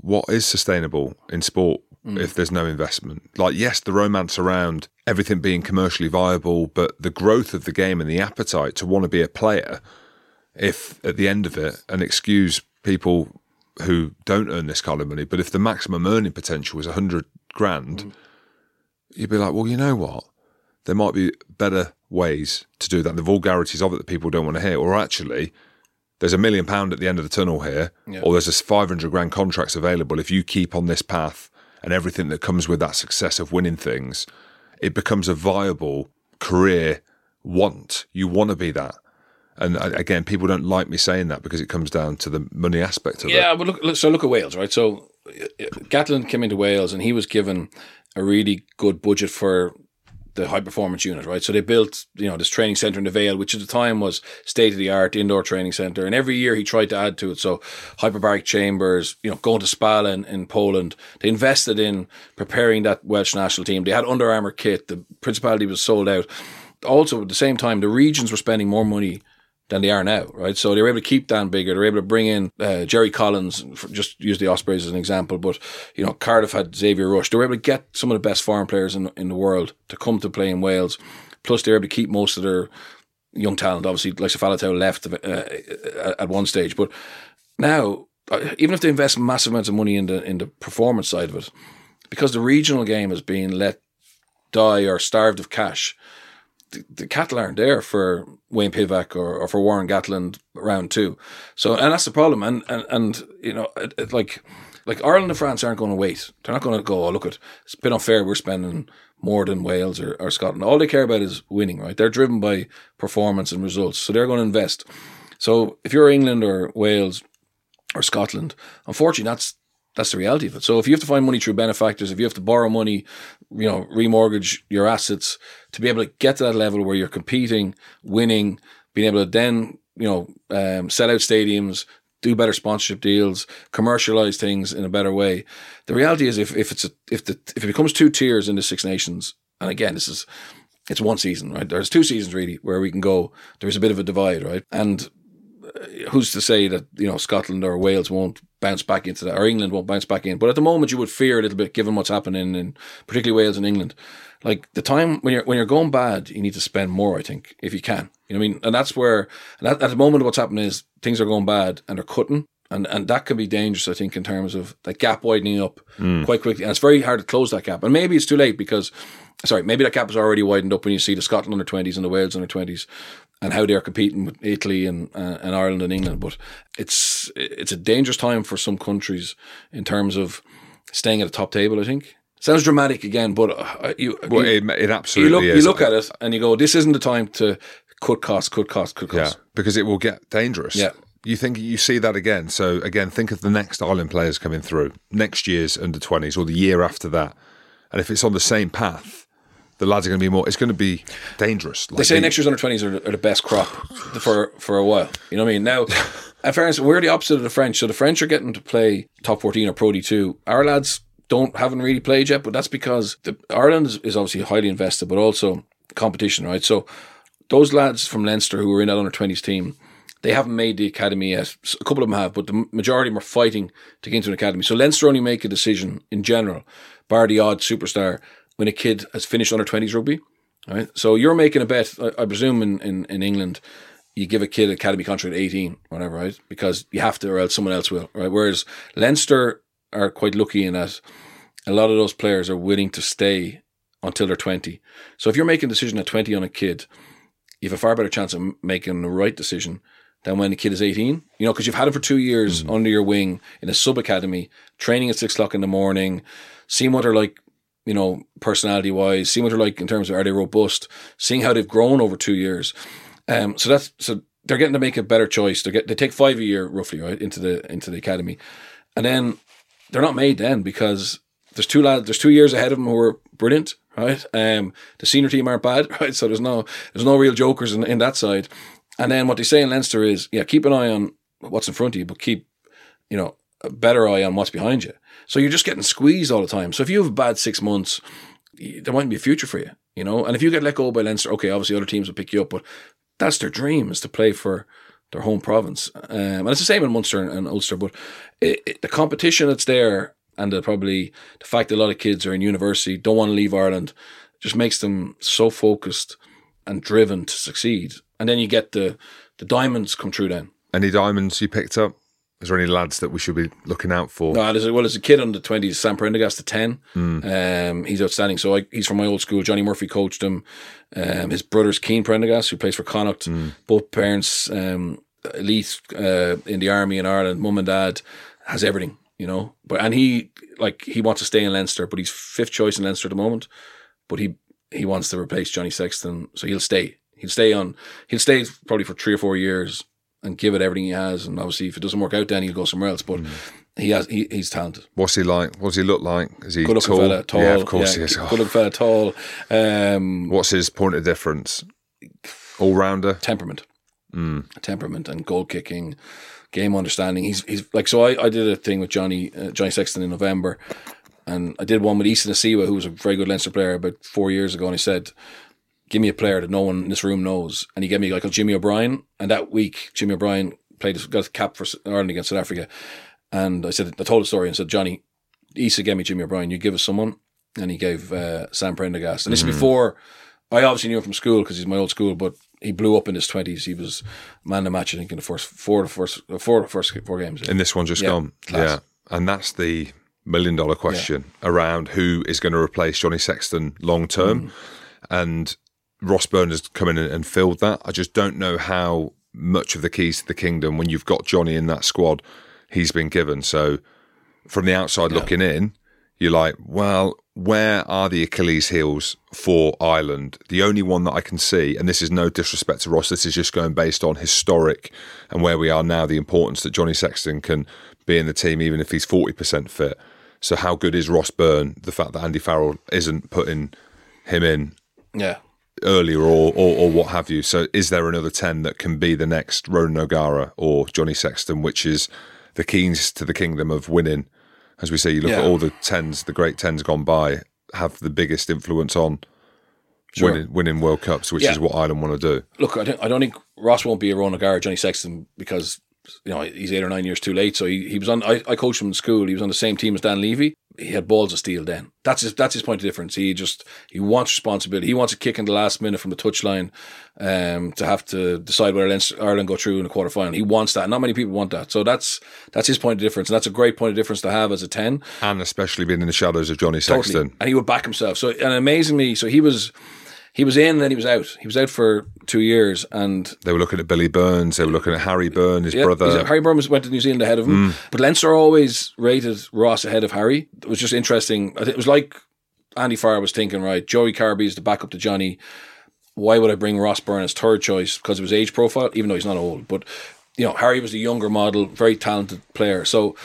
what is sustainable in sport mm. if there's no investment? Like, yes, the romance around everything being commercially viable, but the growth of the game and the appetite to want to be a player, if at the end of it, and excuse people who don't earn this kind of money, but if the maximum earning potential is 100 grand, mm. you'd be like, well, you know what? There might be better ways to do that. The vulgarities of it that people don't want to hear, or actually, there's a million pound at the end of the tunnel here, Yeah. or there's a 500 grand contracts available. If you keep on this path and everything that comes with that success of winning things, it becomes a viable career want. You want to be that. And uh, again, people don't like me saying that because it comes down to the money aspect of Yeah, it. Yeah, but look, so look at Wales, right? So uh, Gatland came into Wales and he was given a really good budget for the high performance unit, right? So they built, you know, this training center in the Vale, which at the time was state of the art indoor training center. And every year he tried to add to it. So hyperbaric chambers, you know, going to Spala in, in Poland. They invested in preparing that Welsh national team. They had Under Armour kit. The Principality was sold out. Also, at the same time, the regions were spending more money than they are now, right? So they were able to keep Dan Biggar. They were able to bring in uh, Jerry Collins, just use the Ospreys as an example. But, you know, Cardiff had Xavier Rush. They were able to get some of the best foreign players in, in the world to come to play in Wales. Plus, they were able to keep most of their young talent. Obviously, like Faletau left uh, at one stage. But now, uh, even if they invest massive amounts of money in the, in the performance side of it, because the regional game is being let die or starved of cash, the, the cattle aren't there for Wayne Pivac or, or for Warren Gatland round two. So, and that's the problem. And, and, and you know, it, it, like, like Ireland and France aren't going to wait. They're not going to go, oh, look, at it's a bit unfair. We're spending more than Wales or, or Scotland. All they care about is winning, right? They're driven by performance and results. So they're going to invest. So if you're England or Wales or Scotland, unfortunately, that's that's the reality of it. So if you have to find money through benefactors, if you have to borrow money, you know, remortgage your assets to be able to get to that level where you're competing, winning, being able to then, you know, um, sell out stadiums, do better sponsorship deals, commercialize things in a better way. The reality is, if if it's a, if the if it becomes two tiers in the Six Nations, and again, this is it's one season, right? There's two seasons really where we can go. There's a bit of a divide, right? And who's to say that you know Scotland or Wales won't bounce back into that, or England won't bounce back in? But at the moment, you would fear a little bit, given what's happening in particularly Wales and England. Like the time when you're when you're going bad, you need to spend more. I think if you can, you know, what I mean, and that's where and at, at the moment, what's happening is things are going bad and they're cutting. And, and that can be dangerous, I think, in terms of that gap widening up mm. quite quickly. And it's very hard to close that gap. And maybe it's too late because, sorry, maybe that gap is already widened up when you see the Scotland under 20s and the Wales under 20s and how they're competing with Italy and uh, and Ireland and England. But it's it's a dangerous time for some countries in terms of staying at the top table. I think. Sounds dramatic again, but uh, you, well, you, it, it absolutely you look, is. You look at it and you go, "This isn't the time to cut costs, cut costs, cut costs." Yeah, because it will get dangerous. Yeah. You think you see that again. So again, think of the next Ireland players coming through, next year's under twenties or the year after that. And if it's on the same path, the lads are going to be more. It's going to be dangerous. Like they say next year's under twenties are, are, the best crop for for a while. You know what I mean? Now, in fairness, we're the opposite of the French. So the French are getting to play top fourteen or Pro D two. Our lads don't haven't really played yet, but that's because the, Ireland is, obviously highly invested, but also competition, right? So those lads from Leinster who were in that under twenties team. They haven't made the academy yet. A couple of them have, but the majority of them are fighting to get into an academy. So Leinster only make a decision in general, bar the odd superstar, when a kid has finished under 20s rugby. Right. So you're making a bet, I, I presume, in, in, in, England, you give a kid an academy contract at 18, whatever, right? Because you have to, or else someone else will, right? Whereas Leinster are quite lucky in that a lot of those players are willing to stay until they're 20. So if you're making a decision at 20 on a kid, you have a far better chance of making the right decision than when the kid is 18, you know, because you've had him for two years mm. under your wing in a sub academy, training at six o'clock in the morning, seeing what they're like you know, personality wise, seeing what they're like in terms of are they robust, seeing how they've grown over two years. Um, so that's so they're getting to make a better choice. They get they take five a year roughly right into the into the academy, and then they're not made then because there's two lads there's two years ahead of them who are brilliant, right? Um, the senior team aren't bad, right? So there's no there's no real jokers in, in that side. And then what they say in Leinster is, yeah, keep an eye on what's in front of you, but keep you know a better eye on what's behind you. So you're just getting squeezed all the time. So if you have a bad six months, there might be a future for you, you know. And if you get let go by Leinster, okay, obviously other teams will pick you up, but that's their dream is to play for their home province. Um, and it's the same in Munster and, and Ulster, but it, it, the competition that's there and the, probably the fact that a lot of kids are in university don't want to leave Ireland just makes them so focused and driven to succeed. And then you get the the diamonds come through then. Any diamonds you picked up? Is there any lads that we should be looking out for? No, there's a, well, there's a kid under 20s, Sam Prendergast, the 10. Mm. Um, he's outstanding. So I, he's from my old school. Johnny Murphy coached him. Um, his brother's Cian Prendergast, who plays for Connacht. Mm. Both parents, um, elite uh, in the army in Ireland. Mum and dad has everything, you know. But And he, like, he wants to stay in Leinster, but he's fifth choice in Leinster at the moment. But he, he wants to replace Johnny Sexton. So he'll stay. He'll stay on, he'll stay probably for three or four years and give it everything he has. And obviously, if it doesn't work out, then he'll go somewhere else. But mm. He has. He, he's talented. What's he like? What does he look like? Is he Good looking tall? fella. Tall. Yeah, of course yeah, he is. Good Oh, looking fella. Tall. Um, What's his point of difference? All rounder. temperament, Hmm. temperament, and goal kicking, game understanding. He's he's like so. I, I did a thing with Johnny uh, Johnny Sexton in November, and I did one with Isa Nacewa, who was a very good Leinster player about four years ago, and he said. Give me a player that no one in this room knows, and he gave me like a Jimmy O'Brien. And that week, Jimmy O'Brien played got a cap for Ireland against South Africa. And I said, I told the story and said, Johnny, Isa gave me Jimmy O'Brien. You give us someone, and he gave uh, Sam Prendergast. And this is before I obviously knew him from school because he's my old school, but he blew up in his twenties. He was man of the match, I think, in the first four of the first uh, four the first four games. And this one just Yeah, gone. class. Yeah. And that's the million dollar question around who is going to replace Johnny Sexton long term. Mm. And Ross Byrne has come in and, and filled that. I just don't know how much of the keys to the kingdom, when you've got Johnny in that squad, he's been given. So from the outside looking in, you're like, well, where are the Achilles heels for Ireland? The only one that I can see, and this is no disrespect to Ross, this is just going based on historic and where we are now, the importance that Johnny Sexton can be in the team, even if he's 40% fit. So, how good is Ross Byrne? The fact that Andy Farrell isn't putting him in yeah, earlier or, or, or what have you. So, is there another 10 that can be the next Ronan O'Gara or Johnny Sexton, which is the keys to the kingdom of winning? As we say, you look Yeah. at all the 10s, the great 10s gone by, have the biggest influence on Sure. winning, winning World Cups, which Yeah. is what Ireland want to do. look, I don't, I don't think Ross won't be a Ron O'Gara, Johnny Sexton, because you know he's eight or nine years too late. So he, he was on. I, I coached him in school. He was on the same team as Dan Leavy. He had balls of steel then. That's his. That's his point of difference. He just he wants responsibility. He wants a kick in the last minute from the touchline, um, to have to decide whether Ireland go through in the quarter final. He wants that. Not many people want that. So that's that's his point of difference, and that's a great point of difference to have as a ten. And especially being in the shadows of Johnny Totally. Sexton. And he would back himself. So and amazingly, so he was he was in and then he was out. He was out for two years and They were looking at Billy Burns, they were looking at Harry Byrne, his Yeah, brother. Harry Burns went to New Zealand ahead of him, but Leinster always rated Ross ahead of Harry. It was just interesting. It was like Andy Farr was thinking, right? Joey Carbery is the backup to Johnny. Why would I bring Ross Byrne as third choice because of his age profile, even though he's not old? But you know, Harry was the younger model, very talented player. So,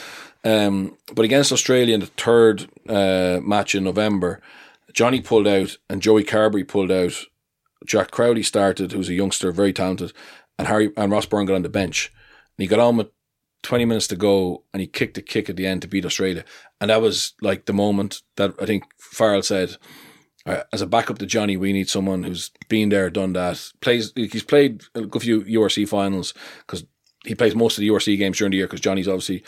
um, but against Australia in the third uh, match in November, Johnny pulled out and Joey Carberry pulled out. Jack Crowley started, who's a youngster, very talented, and Harry and Ross Byrne got on the bench. And he got on with 20 minutes to go and he kicked a kick at the end to beat Australia. And that was like the moment that I think Farrell said, "Uh, as a backup to Johnny, we need someone who's been there, done that. Plays, he's played a good few URC finals because he plays most of the URC games during the year because Johnny's obviously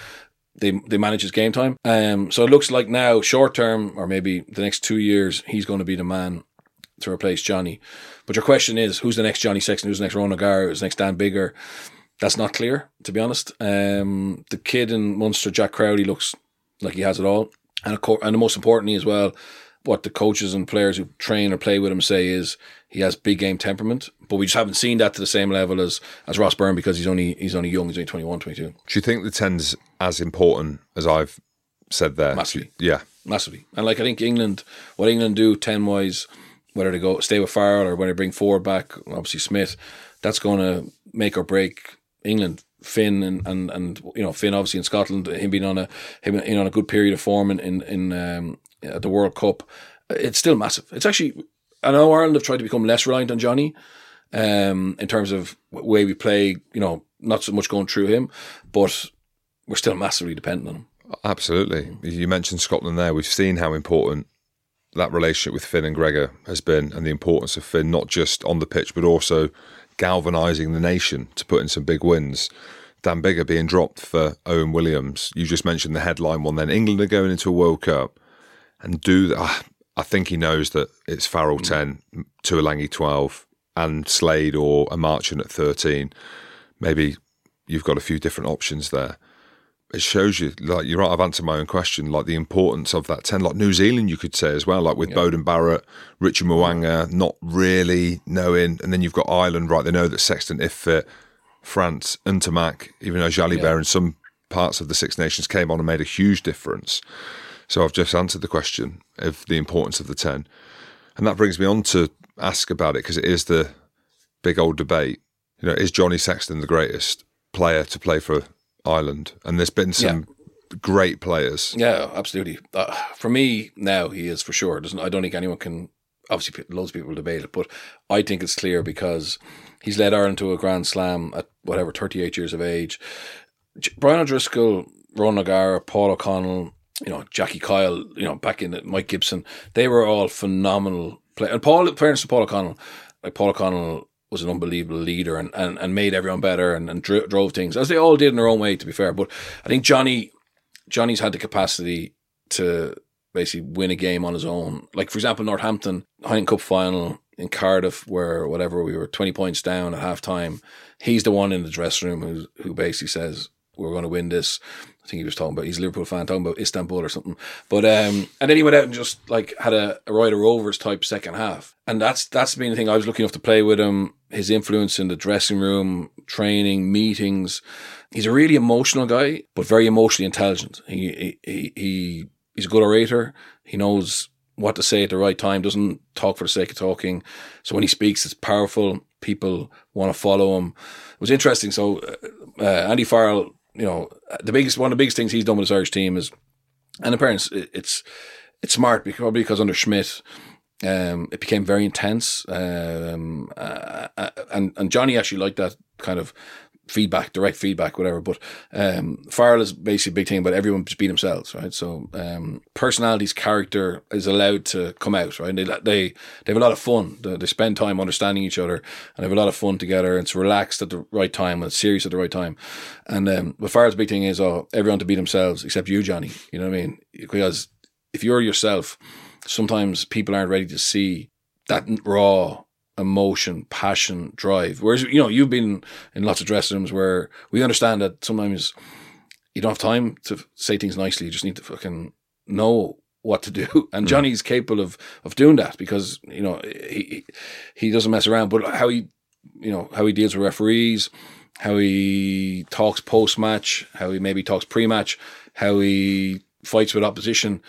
they they manage his game time. Um, so it looks like now, short term, or maybe the next two years, he's going to be the man to replace Johnny. But your question is, who's the next Johnny Sexton? Who's the next Ron O'Gara? Who's the next Dan Biggar? That's not clear, to be honest. Um, the kid in Munster, Jack Crowley, looks like he has it all. And, of course, and the most importantly as well, what the coaches and players who train or play with him say is he has big game temperament. But we just haven't seen that to the same level as, as Ross Byrne because he's only he's only young, he's only 21, 22. Do you think the 10's as important as I've said there? Massively. Yeah. massively. And like I think England, what England do ten wise, whether they go stay with Farrell or whether they bring forward back, obviously Smith, that's going to make or break England. Finn and, and, and you know Finn obviously in Scotland, him being on a him in on a good period of form in in, in um, at the World Cup, it's still massive. It's actually I know Ireland have tried to become less reliant on Johnny, um, in terms of way we play. You know, not so much going through him, but we're still massively dependent on him. Absolutely. You mentioned Scotland there. We've seen how important that relationship with Finn and Gregor has been and the importance of Finn, not just on the pitch, but also galvanising the nation to put in some big wins. Dan Biggar being dropped for Owen Williams. You just mentioned the headline one then. England are going into a World Cup and do that. I think he knows that it's Farrell mm. 10, Tuilagi 12, and Slade or a Marchant at 13. Maybe you've got a few different options there. It shows you like you're right i've answered my own question like the importance of that 10 like new zealand you could say as well like with beauden barrett richard mo'unga not really knowing and then you've got ireland right they know that sexton if fit france Ntamack, even though jalibert in some parts of the six nations came on and made a huge difference so i've just answered the question of the importance of the 10 and that brings me on to ask about it because it is the big old debate you know is johnny sexton the greatest player to play for Ireland, and there's been some great players. Yeah, absolutely. Uh, for me now, he is for sure. Doesn't I don't think anyone can. Obviously, loads of people debate it, but I think it's clear because he's led Ireland to a Grand Slam at whatever thirty eight years of age. Brian O'Driscoll, Ron O'Gara, Paul O'Connell, you know Jackie Kyle, you know back in Mike Gibson, they were all phenomenal players. And Paul, fairness to Paul O'Connell, like Paul O'Connell was an unbelievable leader and, and, and made everyone better and, and dro- drove things as they all did in their own way. To be fair, but I think Johnny Johnny's had the capacity to basically win a game on his own. Like for example, Northampton Heineken Cup final in Cardiff, where whatever we were twenty points down at half time. He's the one in the dressing room who who basically says we're going to win this. I think he was talking about he's a Liverpool fan talking about Istanbul or something. But um, and then he went out and just like had a, a Ryder Rovers type second half, and that's that's been the thing. I was lucky enough to play with him. His influence in the dressing room, training, meetings. He's a really emotional guy, but very emotionally intelligent. He he he he's a good orator. He knows what to say at the right time. Doesn't talk for the sake of talking. So when he speaks, it's powerful. People want to follow him. It was interesting. So uh, uh, Andy Farrell you know, the biggest one of the biggest things he's done with his Irish team is, and apparently it's it's smart because probably because under Schmidt, um, it became very intense. Um, uh, uh, and and Johnny actually liked that kind of feedback, direct feedback, whatever. But um, Farrell is basically a big thing about everyone just be themselves, right? So um, personality's character is allowed to come out, right? They they they have a lot of fun. They, they, spend time understanding each other and have a lot of fun together. And It's relaxed at the right time and it's serious at the right time. And um, but Farrell's big thing is oh, everyone to be themselves except you, Johnny. You know what I mean? Because if you're yourself, sometimes people aren't ready to see that raw emotion, passion, drive. Whereas, you know, you've been in lots of dressing rooms where we understand that sometimes you don't have time to say things nicely. You just need to fucking know what to do. And mm. Johnny's capable of, of doing that because, you know, he, he doesn't mess around, but how he, you know, how he deals with referees, how he talks post match, how he maybe talks pre match, how he fights with opposition.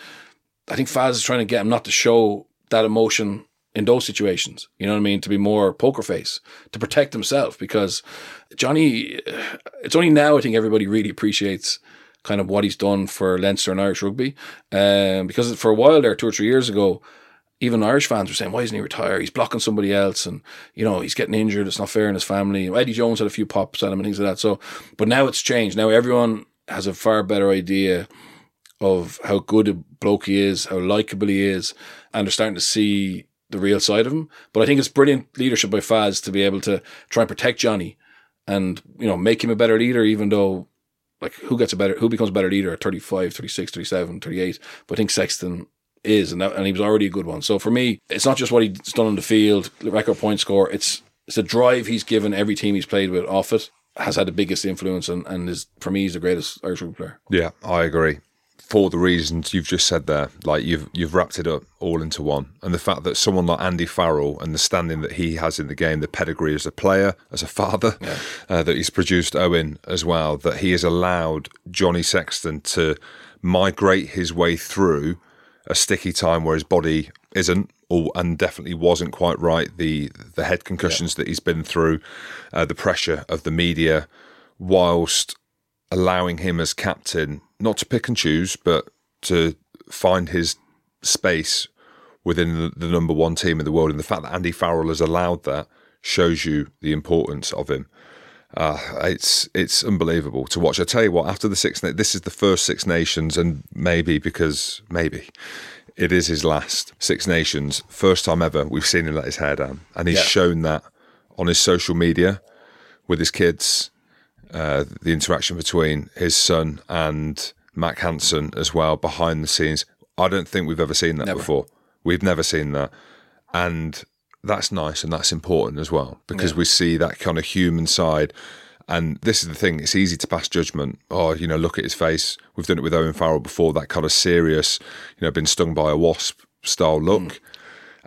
I think Faz is trying to get him not to show that emotion in those situations. You know what I mean? To be more poker face, to protect himself, because Johnny, it's only now I think everybody really appreciates kind of what he's done for Leinster and Irish rugby. Um, because for a while there, two or three years ago, even Irish fans were saying, why isn't he retired? He's blocking somebody else and, you know, he's getting injured. It's not fair in his family. Eddie Jones had a few pops at him and things like that. So, but now it's changed. Now everyone has a far better idea of how good a bloke he is, how likable he is, and they're starting to see the real side of him. But I think it's brilliant leadership by Faz to be able to try and protect Johnny and, you know, make him a better leader, even though, like, who gets a better, who becomes a better leader at 35, 36, 37, 38. But I think Sexton is, and, that, and he was already a good one. So for me, it's not just what he's done on the field, record point score, it's, it's the drive he's given every team he's played with off it has had the biggest influence and, and is, for me, he's the greatest Irish player. Yeah, I agree for the reasons you've just said there, like you've you've wrapped it up all into one, and the fact that someone like Andy Farrell and the standing that he has in the game, the pedigree as a player, as a father, yeah. uh, that he's produced Owen as well, that he has allowed Johnny Sexton to migrate his way through a sticky time where his body isn't or and definitely wasn't quite right. The the head concussions yeah. that he's been through, uh, the pressure of the media, whilst allowing him as captain not to pick and choose, but to find his space within the, the, number one team in the world. And the fact that Andy Farrell has allowed that shows you the importance of him. Uh, it's it's unbelievable to watch. I tell you what, after the six, this is the first Six Nations, and maybe because maybe it is his last Six Nations, first time ever we've seen him let his hair down, and he's yeah. shown that on his social media with his kids uh, the interaction between his son and Mack Hansen as well behind the scenes. I don't think we've ever seen that never. before. We've never seen that. And that's nice and that's important as well because yeah. we see that kind of human side. And this is the thing, it's easy to pass judgment. Oh, you know, look at his face. We've done it with Owen Farrell before, that kind of serious, you know, been stung by a wasp style look. Mm.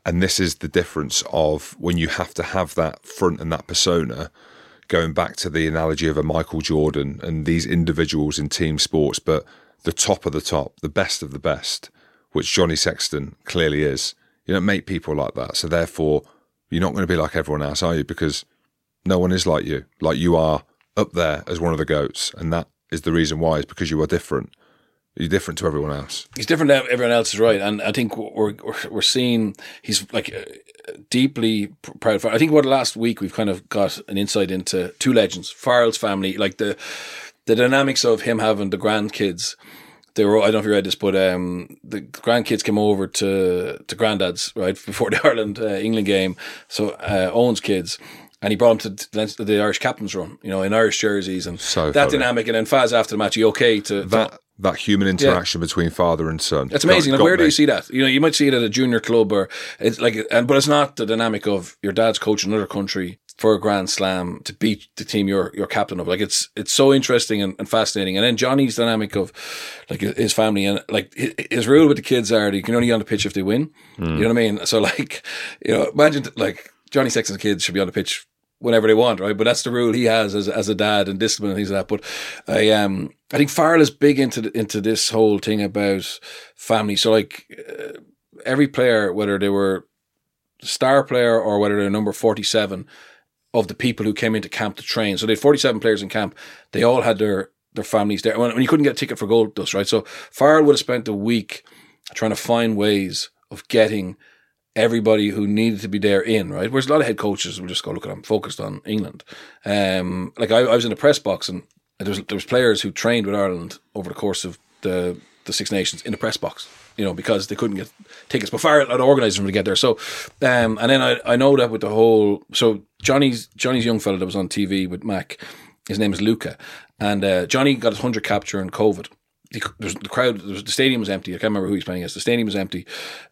And this is the difference of when you have to have that front and that persona going back to the analogy of a Michael Jordan and these individuals in team sports, but the top of the top, the best of the best, which Johnny Sexton clearly is. You don't make people like that. So therefore, you're not going to be like everyone else, are you? Because no one is like you. Like you are up there as one of the goats. And that is the reason why, is because you are different. You're different to everyone else. he's different than everyone else is right, and I think we're we're, we're seeing he's like uh, deeply pr- proud. Of, I think what last week we've kind of got an insight into two legends, Farrell's family, like the the dynamics of him having the grandkids. They were I don't know if you read this, but um, the grandkids came over to to granddad's right before the Ireland uh, England game. So uh, Owen's kids. And he brought them to the- Irish captain's run, you know, in Irish jerseys, and So that funny. dynamic. And then Faz after the match, he okay to, to That that human interaction between father and son. it's amazing. got- Like, got where do you see that? You know, you might see it at a junior club or it's like, and but it's not the dynamic of your dad's coach in another country for a grand slam to beat the team you're you're captain of. Like it's it's so interesting and, and fascinating. And then Johnny's dynamic of like his family and like his, his rule with the kids are you can only get on the pitch if they win. Hmm. You know what I mean? So like, you know, imagine like Johnny Sexton's kids should be on the pitch whenever they want, right? But that's the rule he has as as a dad and discipline and things like that. But I um I think Farrell is big into the, into this whole thing about family. So like uh, every player, whether they were star player or whether they're number forty seven of the people who came into camp to train. So they had forty seven players in camp. They all had their their families there. When, you couldn't get a ticket for Gold Dust, right? So Farrell would have spent a week trying to find ways of getting everybody who needed to be there in, right? Whereas a lot of head coaches will just go, look at I'm focused on England. Um, like I, I was in the press box and there was there was players who trained with Ireland over the course of the the Six Nations in the press box, you know, because they couldn't get tickets. But Farrell had organised them to get there. So, um, and then I, I know that with the whole so Johnny's Johnny's young fella that was on TV with Mack, his name is Luca, and uh, Johnny got his hundred capture during COVID. The crowd, the stadium was empty. I can't remember who he's playing against. The stadium was empty.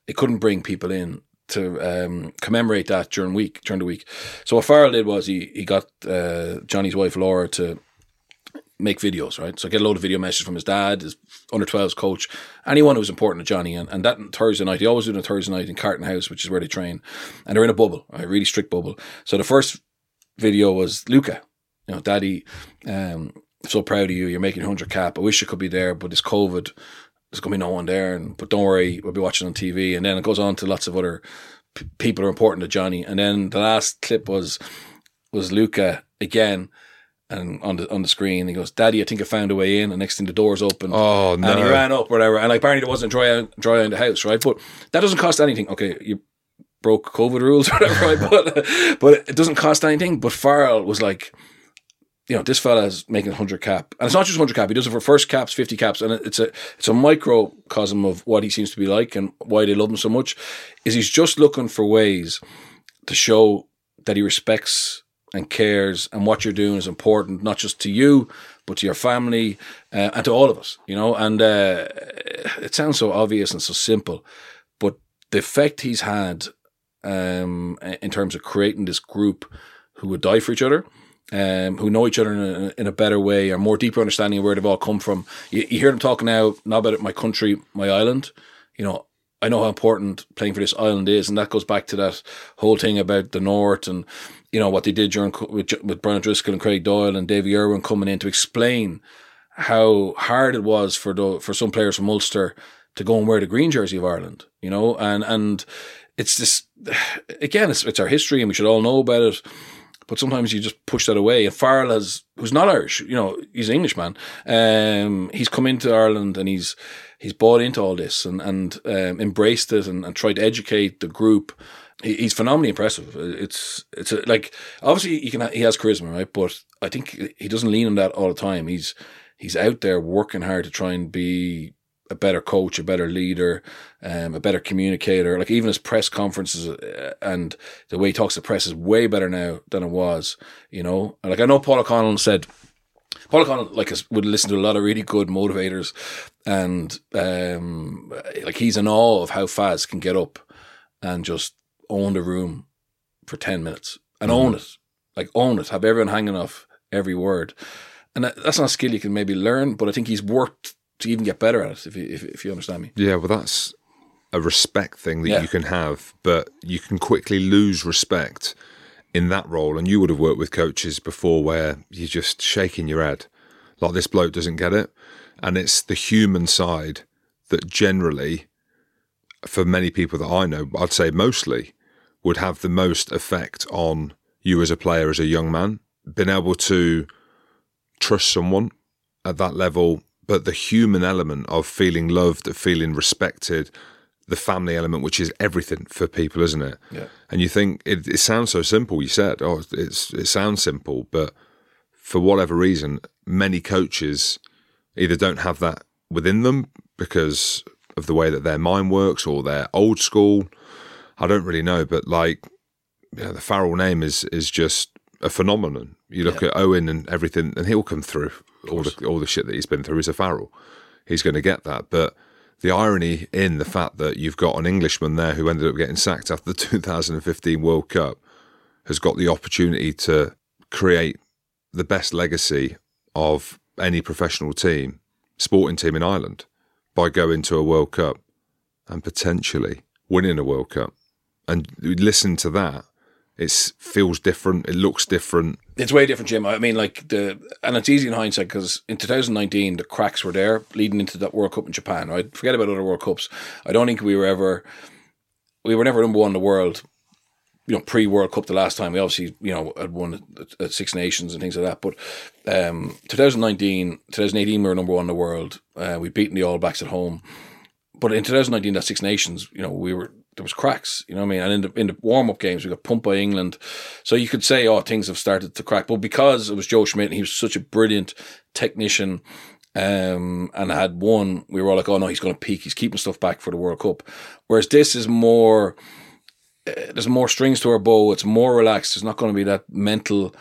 It couldn't bring people in to um, commemorate that during week during the week. So what Farrell did was he he got uh, Johnny's wife Laura to make videos, right? So get a load of video messages from his dad, his under 12s coach, anyone who was important to Johnny. And, and that Thursday night, he always did on Thursday night in Carton House, which is where they train. And they're in a bubble, a really strict bubble. So the first video was Luca, you know, Daddy, um, so proud of you. You're making 100 cap. I wish you could be there, but it's COVID. There's going to be no one there. And But don't worry, we'll be watching on TV. And then it goes on to lots of other p- people who are important to Johnny. And then the last clip was was Luca again and on the on the screen he goes, Daddy, I think I found a way in and next thing the doors open. Oh no! And he ran up, whatever. And like, apparently there wasn't dry out, dry out in the house, right? But that doesn't cost anything. Okay, you broke COVID rules, whatever, right? But but it doesn't cost anything. But Farrell was like, you know, this fella's making hundred cap, and it's not just hundred cap. He does it for first caps, fifty caps, and it's a it's a microcosm of what he seems to be like and why they love him so much. Is he's just looking for ways to show that he respects and cares and what you're doing is important not just to you but to your family uh, and to all of us you know and uh, it sounds so obvious and so simple but the effect he's had um, in terms of creating this group who would die for each other um, who know each other in a, in a better way or more deeper understanding of where they've all come from. You, you hear them talking now not about my country my island. You know I know how important playing for this island is, and that goes back to that whole thing about the North and you know what they did during with, with Brian Driscoll and Craig Doyle and Davy Irwin coming in to explain how hard it was for the for some players from Ulster to go and wear the green jersey of Ireland, you know, and and it's this again, it's it's our history and we should all know about it. But sometimes you just push that away. And Farrell has, who's not Irish, you know, he's an Englishman. Um, he's come into Ireland and he's he's bought into all this and and um, embraced it and, and tried to educate the group. He- He's phenomenally impressive. It's it's a, like obviously he can he has charisma, right? But I think he doesn't lean on that all the time. He's he's out there working hard to try and be a better coach, a better leader, um, a better communicator. Like even his press conferences uh, and the way he talks to press is way better now than it was. You know, and like I know Paul O'Connell said. Paul O'Connell like would listen to a lot of really good motivators, and um, like he's in awe of how Faz can get up and just own the room for ten minutes and own it, like own it, have everyone hanging off every word, and that, that's not a skill you can maybe learn, but I think he's worked to even get better at it. If you, if, if you understand me, Yeah, well, that's a respect thing that Yeah. you can have, but you can quickly lose respect in that role. And you would have worked with coaches before where you're just shaking your head, like this bloke doesn't get it. And it's the human side that generally, for many people that I know, I'd say mostly, would have the most effect on you as a player, as a young man. Being able to trust someone at that level, but the human element of feeling loved, of feeling respected, the family element, which is everything for people, isn't it? Yeah. And you think it, it sounds so simple. You said, oh, it's it sounds simple, but for whatever reason, many coaches either don't have that within them because of the way that their mind works or they're old school. I don't really know, but like you know, the Farrell name is is just a phenomenon. You look at Owen and everything, and he'll come through all the all the shit that he's been through. is a Farrell. He's going to get that, but the irony in the fact that you've got an Englishman there who ended up getting sacked after the 2015 World Cup has got the opportunity to create the best legacy of any professional team, sporting team in Ireland, by going to a World Cup and potentially winning a World Cup. And listen to that. It feels different. It looks different. It's way different, Jim. I mean, like the, and it's easy in hindsight because in 2019 the cracks were there leading into that World Cup in Japan. Right, forget about other World Cups. I don't think we were ever, we were never number one in the world. You know, pre World Cup the last time we obviously you know had won at, Six Nations and things like that. But um, 2019, 2018 we were number one in the world. Uh, we beaten the All Blacks at home. But in 2019, that Six Nations, you know, we were there was cracks, you know what I mean? And in the in the warm up games, we got pumped by England. So you could say, oh, things have started to crack. But because it was Joe Schmidt and he was such a brilliant technician um, and had won, we were all like, oh no, he's going to peak. He's keeping stuff back for the World Cup. Whereas this is more, uh, there's more strings to our bow. It's more relaxed. There's not going to be that mental,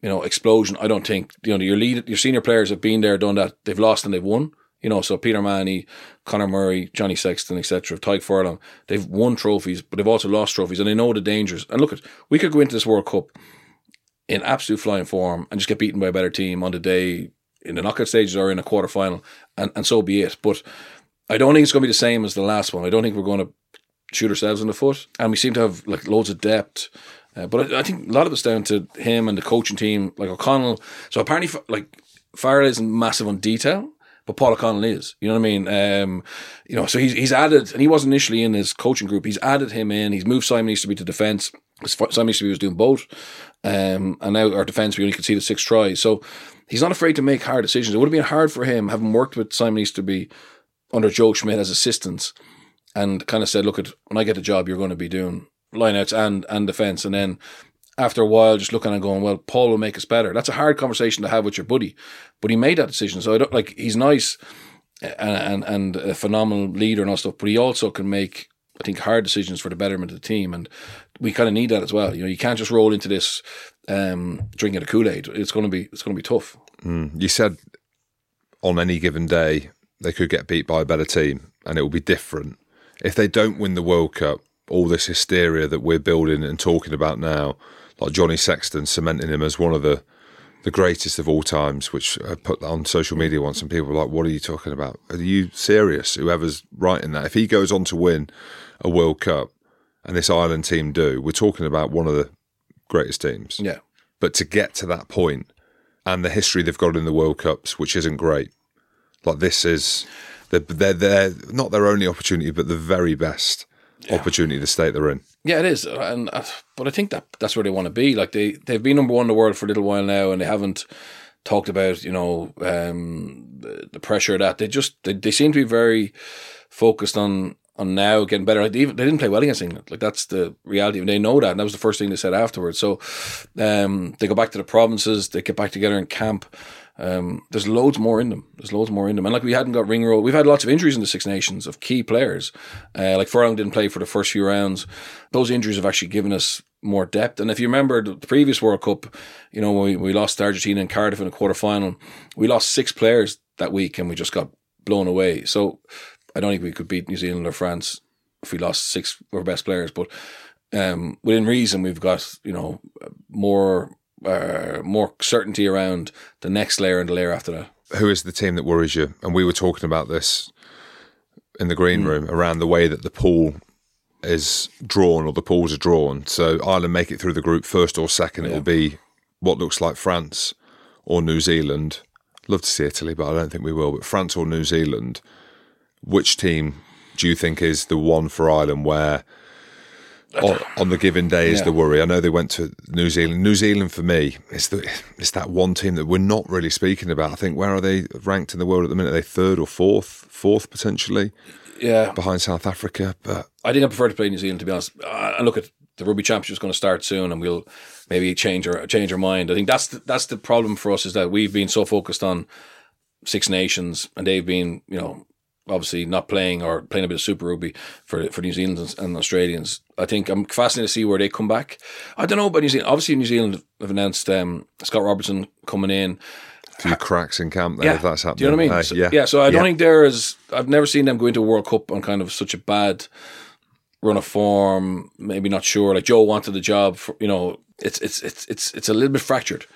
you know, explosion. I don't think, you know, your lead, your senior players have been there, done that. They've lost and they've won. You know, so Peter O'Mahony, Conor Murray, Johnny Sexton, etc., Tadhg Furlong, they've won trophies, but they've also lost trophies, and they know the dangers. And look, at we could go into this World Cup in absolute flying form and just get beaten by a better team on the day in the knockout stages or in a quarter final, and, and so be it. But I don't think it's going to be the same as the last one. I don't think we're going to shoot ourselves in the foot, and we seem to have like loads of depth. Uh, but I, I think a lot of it's down to him and the coaching team, like O'Connell. So apparently, like Farrell isn't massive on detail, but Paul O'Connell is. You know what I mean? Um, you know, so he's he's added, and he wasn't initially in his coaching group. He's added him in. He's moved Simon Easterby to defence. Simon Easterby was doing both, um, and now our defence we only conceded six tries. So he's not afraid to make hard decisions. It would have been hard for him, having worked with Simon Easterby under Joe Schmidt as assistants, and kind of said, "Look, at when I get a job, you're going to be doing lineouts and and defence," and then after a while just looking and going, well, Paul will make us better. That's a hard conversation to have with your buddy, but he made that decision. So I don't like he's nice and and, and a phenomenal leader and all stuff, but he also can make I think hard decisions for the betterment of the team, and we kind of need that as well. You know, you can't just roll into this um, drinking a Kool Aid. It's going to be it's going to be tough. Mm. You said on any given day they could get beat by a better team, and it will be different if they don't win the World Cup. All this hysteria that we're building and talking about now like Johnny Sexton cementing him as one of the the greatest of all times, which I put that on social media once, and people were like, "What are you talking about? Are you serious?" Whoever's writing that, if he goes on to win a World Cup, and this Ireland team do, we're talking about one of the greatest teams. Yeah. But to get to that point, and the history they've got in the World Cups, which isn't great, like this is, they're they're, they're not their only opportunity, but the very best yeah. opportunity the state they're in. Yeah, it is, and uh, but I think that that's where they want to be. Like they they've been number one in the world for a little while now, and they haven't talked about you know um, the, the pressure that they just they, they seem to be very focused on on now getting better. Like they, even, they didn't play well against England. Like that's the reality. And they know that. And that was the first thing they said afterwards. So um, they go back to the provinces. They get back together in camp. Um, there's loads more in them. There's loads more in them. And like we hadn't got Ringrose. We've had lots of injuries in the Six Nations of key players. Uh, like Furlong didn't play for the first few rounds. Those injuries have actually given us more depth. And if you remember the previous World Cup, you know, we, we lost Argentina and Cardiff in a quarter final, we lost six players that week and we just got blown away. So I don't think we could beat New Zealand or France if we lost six of our best players. But um, within reason, we've got, you know, more uh, more certainty around the next layer and the layer after that. Who is the team that worries you? And we were talking about this in the green mm. room around the way that the pool is drawn or the pools are drawn. So Ireland make it through the group first or second. Yeah. It will be what looks like France or New Zealand. Love to see Italy, but I don't think we will. But France or New Zealand, which team do you think is the one for Ireland where on, on the given day is Yeah. the worry. I know they went to New Zealand. New Zealand for me is the it's that one team that we're not really speaking about. I think where are they ranked in the world at the minute? Are they third or fourth? Fourth potentially yeah, behind South Africa, but I think I prefer to play New Zealand to be honest. And look at the rugby championship is going to start soon, and we'll maybe change our change our mind. I think that's the, that's the problem for us is that we've been so focused on Six Nations, and they've been you know obviously not playing or playing a bit of Super Rugby for for New Zealanders and Australians. I think I'm fascinated to see where they come back. I don't know about New Zealand. Obviously, New Zealand have announced um, Scott Robertson coming in. a few cracks in camp there. If that's happening, Do you know what I mean? Hey, So- yeah, yeah. So I don't Yeah. think there is. I've never seen them go into a World Cup on kind of such a bad run of form. Maybe not sure. Like Joe wanted the job. For, you know, it's it's it's it's it's a little bit fractured,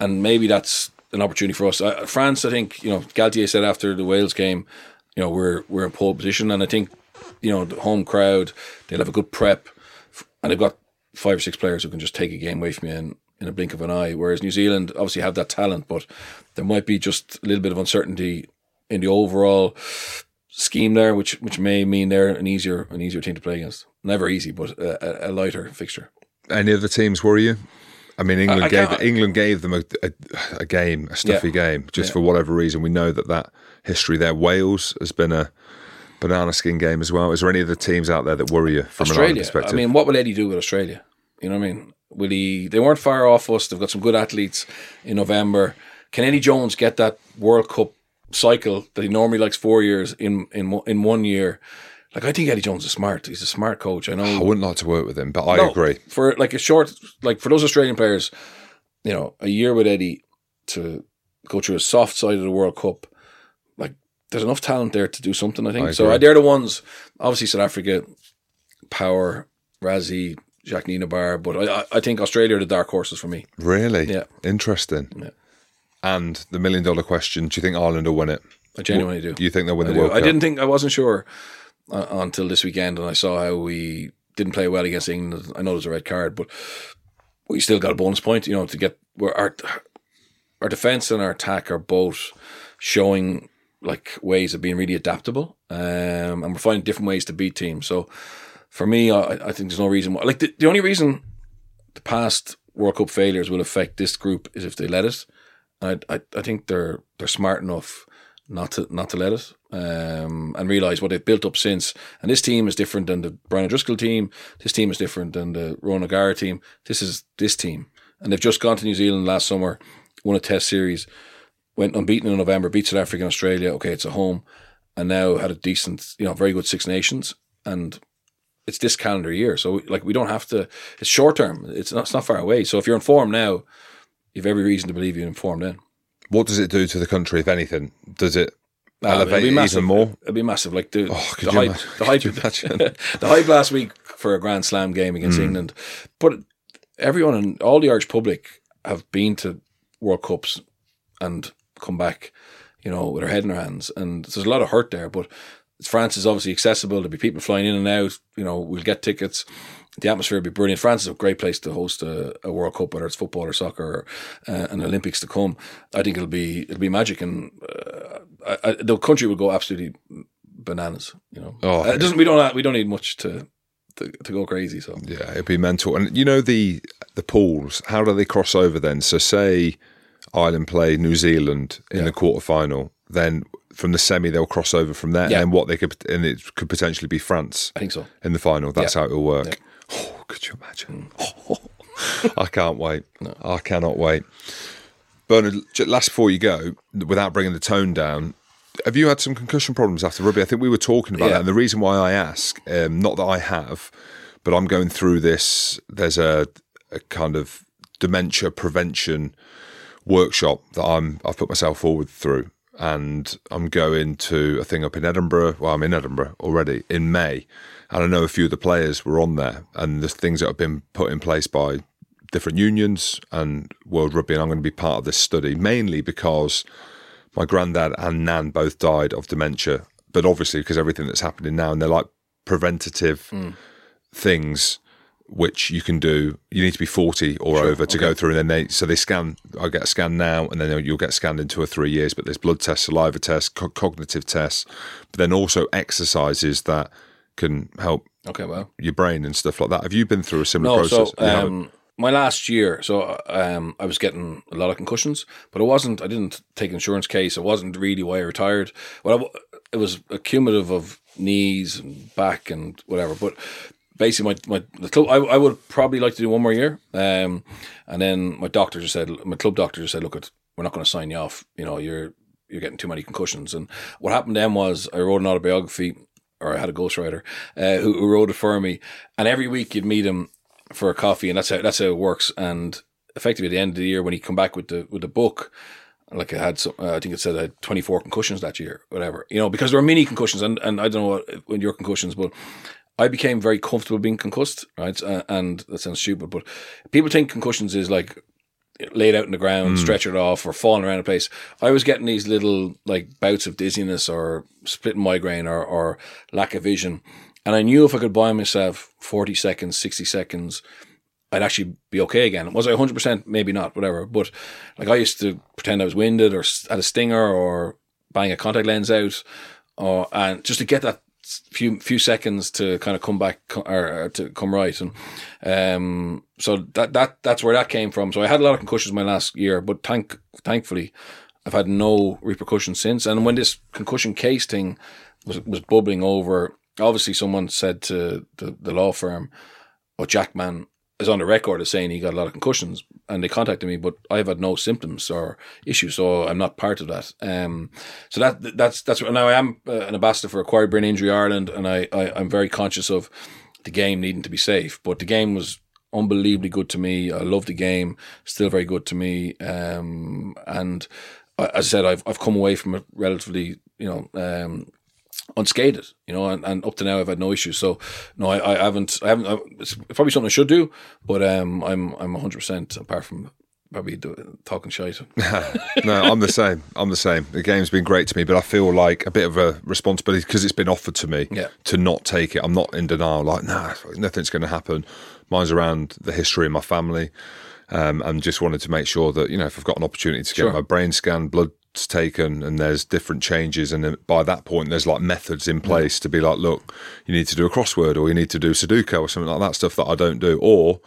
and maybe that's an opportunity for us. Uh, France, I think. You know, Galtier said after the Wales game, you know, we're we're in pole position, and I think you know the home crowd they'll have a good prep, and they've got five or six players who can just take a game away from you in, in a blink of an eye. Whereas New Zealand obviously have that talent, but there might be just a little bit of uncertainty in the overall scheme there, which which may mean they're an easier an easier team to play against. Never easy, but a, a- lighter fixture. Any other teams worry you? I mean, England I gave England gave them a, a, a game, a stuffy Yeah. game, just Yeah. for whatever reason. We know that that history there. Wales has been a banana skin game as well. Is there any other teams out there that worry you from an Ireland Australia. perspective? I mean, what will Eddie do with Australia? You know what I mean? Will he? They weren't far off us. They've got some good athletes in November. Can Eddie Jones get that World Cup cycle that he normally likes four years in in one- in one year? Like I think Eddie Jones is smart. He's a smart coach. I know. I wouldn't like to work with him, but I No, agree. For like a short, like for those Australian players, you know, a year with Eddie to go through a soft side of the World Cup, there's enough talent there to do something. I think I so. agree. They're the ones. Obviously, South Africa, Power, Rassie, Jack Bar, but I, I- I think Australia are the dark horses for me. Really? Yeah. Interesting. Yeah. And the million dollar question: Do you think Ireland will win it? I genuinely do. Do you think they'll win I, the do. World I Cup? didn't think I wasn't sure uh, until this weekend, and I saw how we didn't play well against England. I know there's a red card, but we still got a bonus point. You know, to get where our our defense and our attack are both showing like ways of being really adaptable, um, and we're finding different ways to beat teams. So for me, I, I think there's no reason why. Like the, the only reason the past World Cup failures will affect this group is if they let us. I, I, I think they're they're smart enough not to not to let it um, and realize what they've built up since. And this team is different than the Brian O'Driscoll team. This team is different than the Ronan O'Gara team. This is this team, and they've just gone to New Zealand last summer, won a Test series, went unbeaten in November, beat South Africa and Australia. Okay, it's a home, and now had a decent, you know, very good Six Nations, and it's this calendar year. So like we don't have to. It's short term. It's not. It's not far away. So if you're informed now, you've every reason to believe you're informed then. What does it do to the country, if anything? Does it Ah, elevate it'd be massive. even more? It'd be massive. Like the Oh, the hype, the hype, could you imagine? the hype last week for a Grand Slam game against Hmm. England. But everyone and all the Irish public have been to World Cups and come back, you know, with her head in her hands. And there's a lot of hurt there, but France is obviously accessible. There'll be people flying in and out. You know, we'll get tickets. The atmosphere will be brilliant. France is a great place to host a, a World Cup, whether it's football or soccer or uh, an Olympics to come. I think it'll be it'll be magic, and uh, I, I, the country will go absolutely bananas. You know, Oh, Uh, it doesn't we don't we don't need much to to, to go crazy. So Yeah, it'd be mental. And you know the the pools. How do they cross over then? So say Ireland play New Zealand in Yeah. the quarter final, then from the semi they'll cross over from there, Yeah. and then what they could and it could potentially be France I think so. in the final. That's Yeah. how it will work. Oh, could you imagine? I can't wait. I cannot wait. Bernard, last before you go, without bringing the tone down, have you had some concussion problems after rugby? I think we were talking about that. And the reason why I ask, um, not that I have, but I'm going through this. There's a, a kind of dementia prevention workshop that I'm I've put myself forward through, and I'm going to a thing up in Edinburgh. Well, I'm in Edinburgh already in May, and I know a few of the players were on there, and there's things that have been put in place by different unions and World Rugby, and I'm going to be part of this study mainly because my granddad and nan both died of dementia, but obviously because everything that's happening now, and they're like preventative hmm. things which you can do. You need to be 40 or over to go through, and then they so they scan. I get a scan now, and then you'll get scanned in two or three years. But there's blood tests, saliva tests, co- cognitive tests, but then also exercises that can help Okay, well. your brain and stuff like that. Have you been through a similar No, process? so um, my last year, so um, I was getting a lot of concussions, but it wasn't. I didn't take insurance case. It wasn't really why I retired. Well, I it was a cumulative of knees and back and whatever. But basically, my my the club, I, I would probably like to do one more year. Um, and then my doctor just said, my club doctor just said, look, it, we're not going to sign you off. You know, you're you're getting too many concussions. And what happened then was I wrote an autobiography, or I had a ghostwriter uh, who, who wrote it for me. And every week you'd meet him for a coffee, and that's how that's how it works. And effectively, at the end of the year, when he come back with the with the book, like I had some, uh, I think it said I had 24 concussions that year, whatever, you know, because there were mini concussions, and, and I don't know what your concussions, but I became very comfortable being concussed, right? Uh, and that sounds stupid, but people think concussions is like laid out in the ground, stretchered off, or falling around a place. I was getting these little like bouts of dizziness or split migraine or, or lack of vision. And I knew if I could buy myself 40 seconds, 60 seconds, I'd actually be okay again. Was I 100%? Maybe not, whatever. But like I used to pretend I was winded or had a stinger or bang a contact lens out, or, and just to get that few few seconds to kind of come back or, or to come right. And um, so that that that's where that came from. So I had a lot of concussions my last year, but thank thankfully I've had no repercussions since. And when this concussion case thing was was bubbling over, obviously someone said to the, the law firm, "Oh, Jackman is on the record as saying he got a lot of concussions," and they contacted me, but I've had no symptoms or issues, so I'm not part of that. Um, so that that's that's now I am uh, an ambassador for Acquired Brain Injury Ireland, and I, I I'm very conscious of the game needing to be safe, but the game was unbelievably good to me. I love the game, still very good to me. Um, and as I said, I've I've come away from it relatively, you know, um, unscathed, you know, and, and up to now I've had no issues. So no, I, I haven't, I haven't. I, it's probably something I should do, but um, I'm I'm 100 percent apart from probably do, talking shite. no, I'm the same. I'm the same. The game's been great to me, but I feel like a bit of a responsibility because it's been offered to me Yeah. to not take it. I'm not in denial. Like, nah, nothing's going to happen. Mine's around the history of my family, um, and just wanted to make sure that you know if I've got an opportunity to get Sure. my brain scanned, blood's taken, and there's different changes, and then by that point there's like methods in place to be like, look, you need to do a crossword, or you need to do Sudoku, or something like that stuff that I don't do, or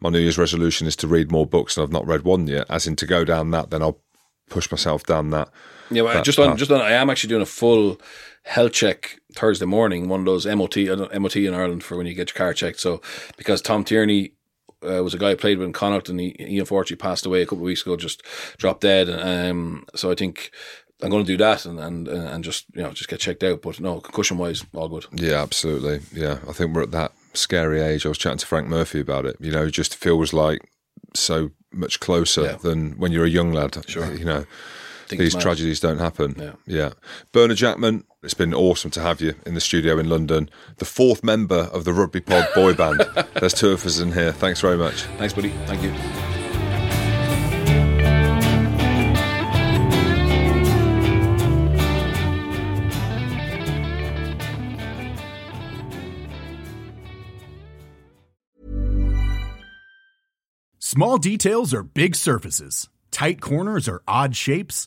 my New Year's resolution is to read more books, and I've not read one yet. As in to go down that, then I'll push myself down that. Yeah, well, that just on path. just on, I am actually doing a full health check Thursday morning. One of those MOT MOT in Ireland for when you get your car checked. So because Tom Tierney uh, was a guy I played with in Connacht, and he, he unfortunately passed away a couple of weeks ago, just dropped dead. Um, so I think I'm going to do that and and and just you know just get checked out. But no, concussion wise, all good. Yeah, absolutely. Yeah, I think we're at that scary age. I was chatting to Frank Murphy about it. You know, it just feels like so much closer Yeah. than when you're a young lad. Sure. You know, these it's mad. tragedies don't happen. Yeah. yeah. Bernard Jackman, it's been awesome to have you in the studio in London. The fourth member of the Rugby Pod boy band. There's two of us in here. Thanks very much. Thanks, buddy. Thank you. Small details are big surfaces. Tight corners are odd shapes.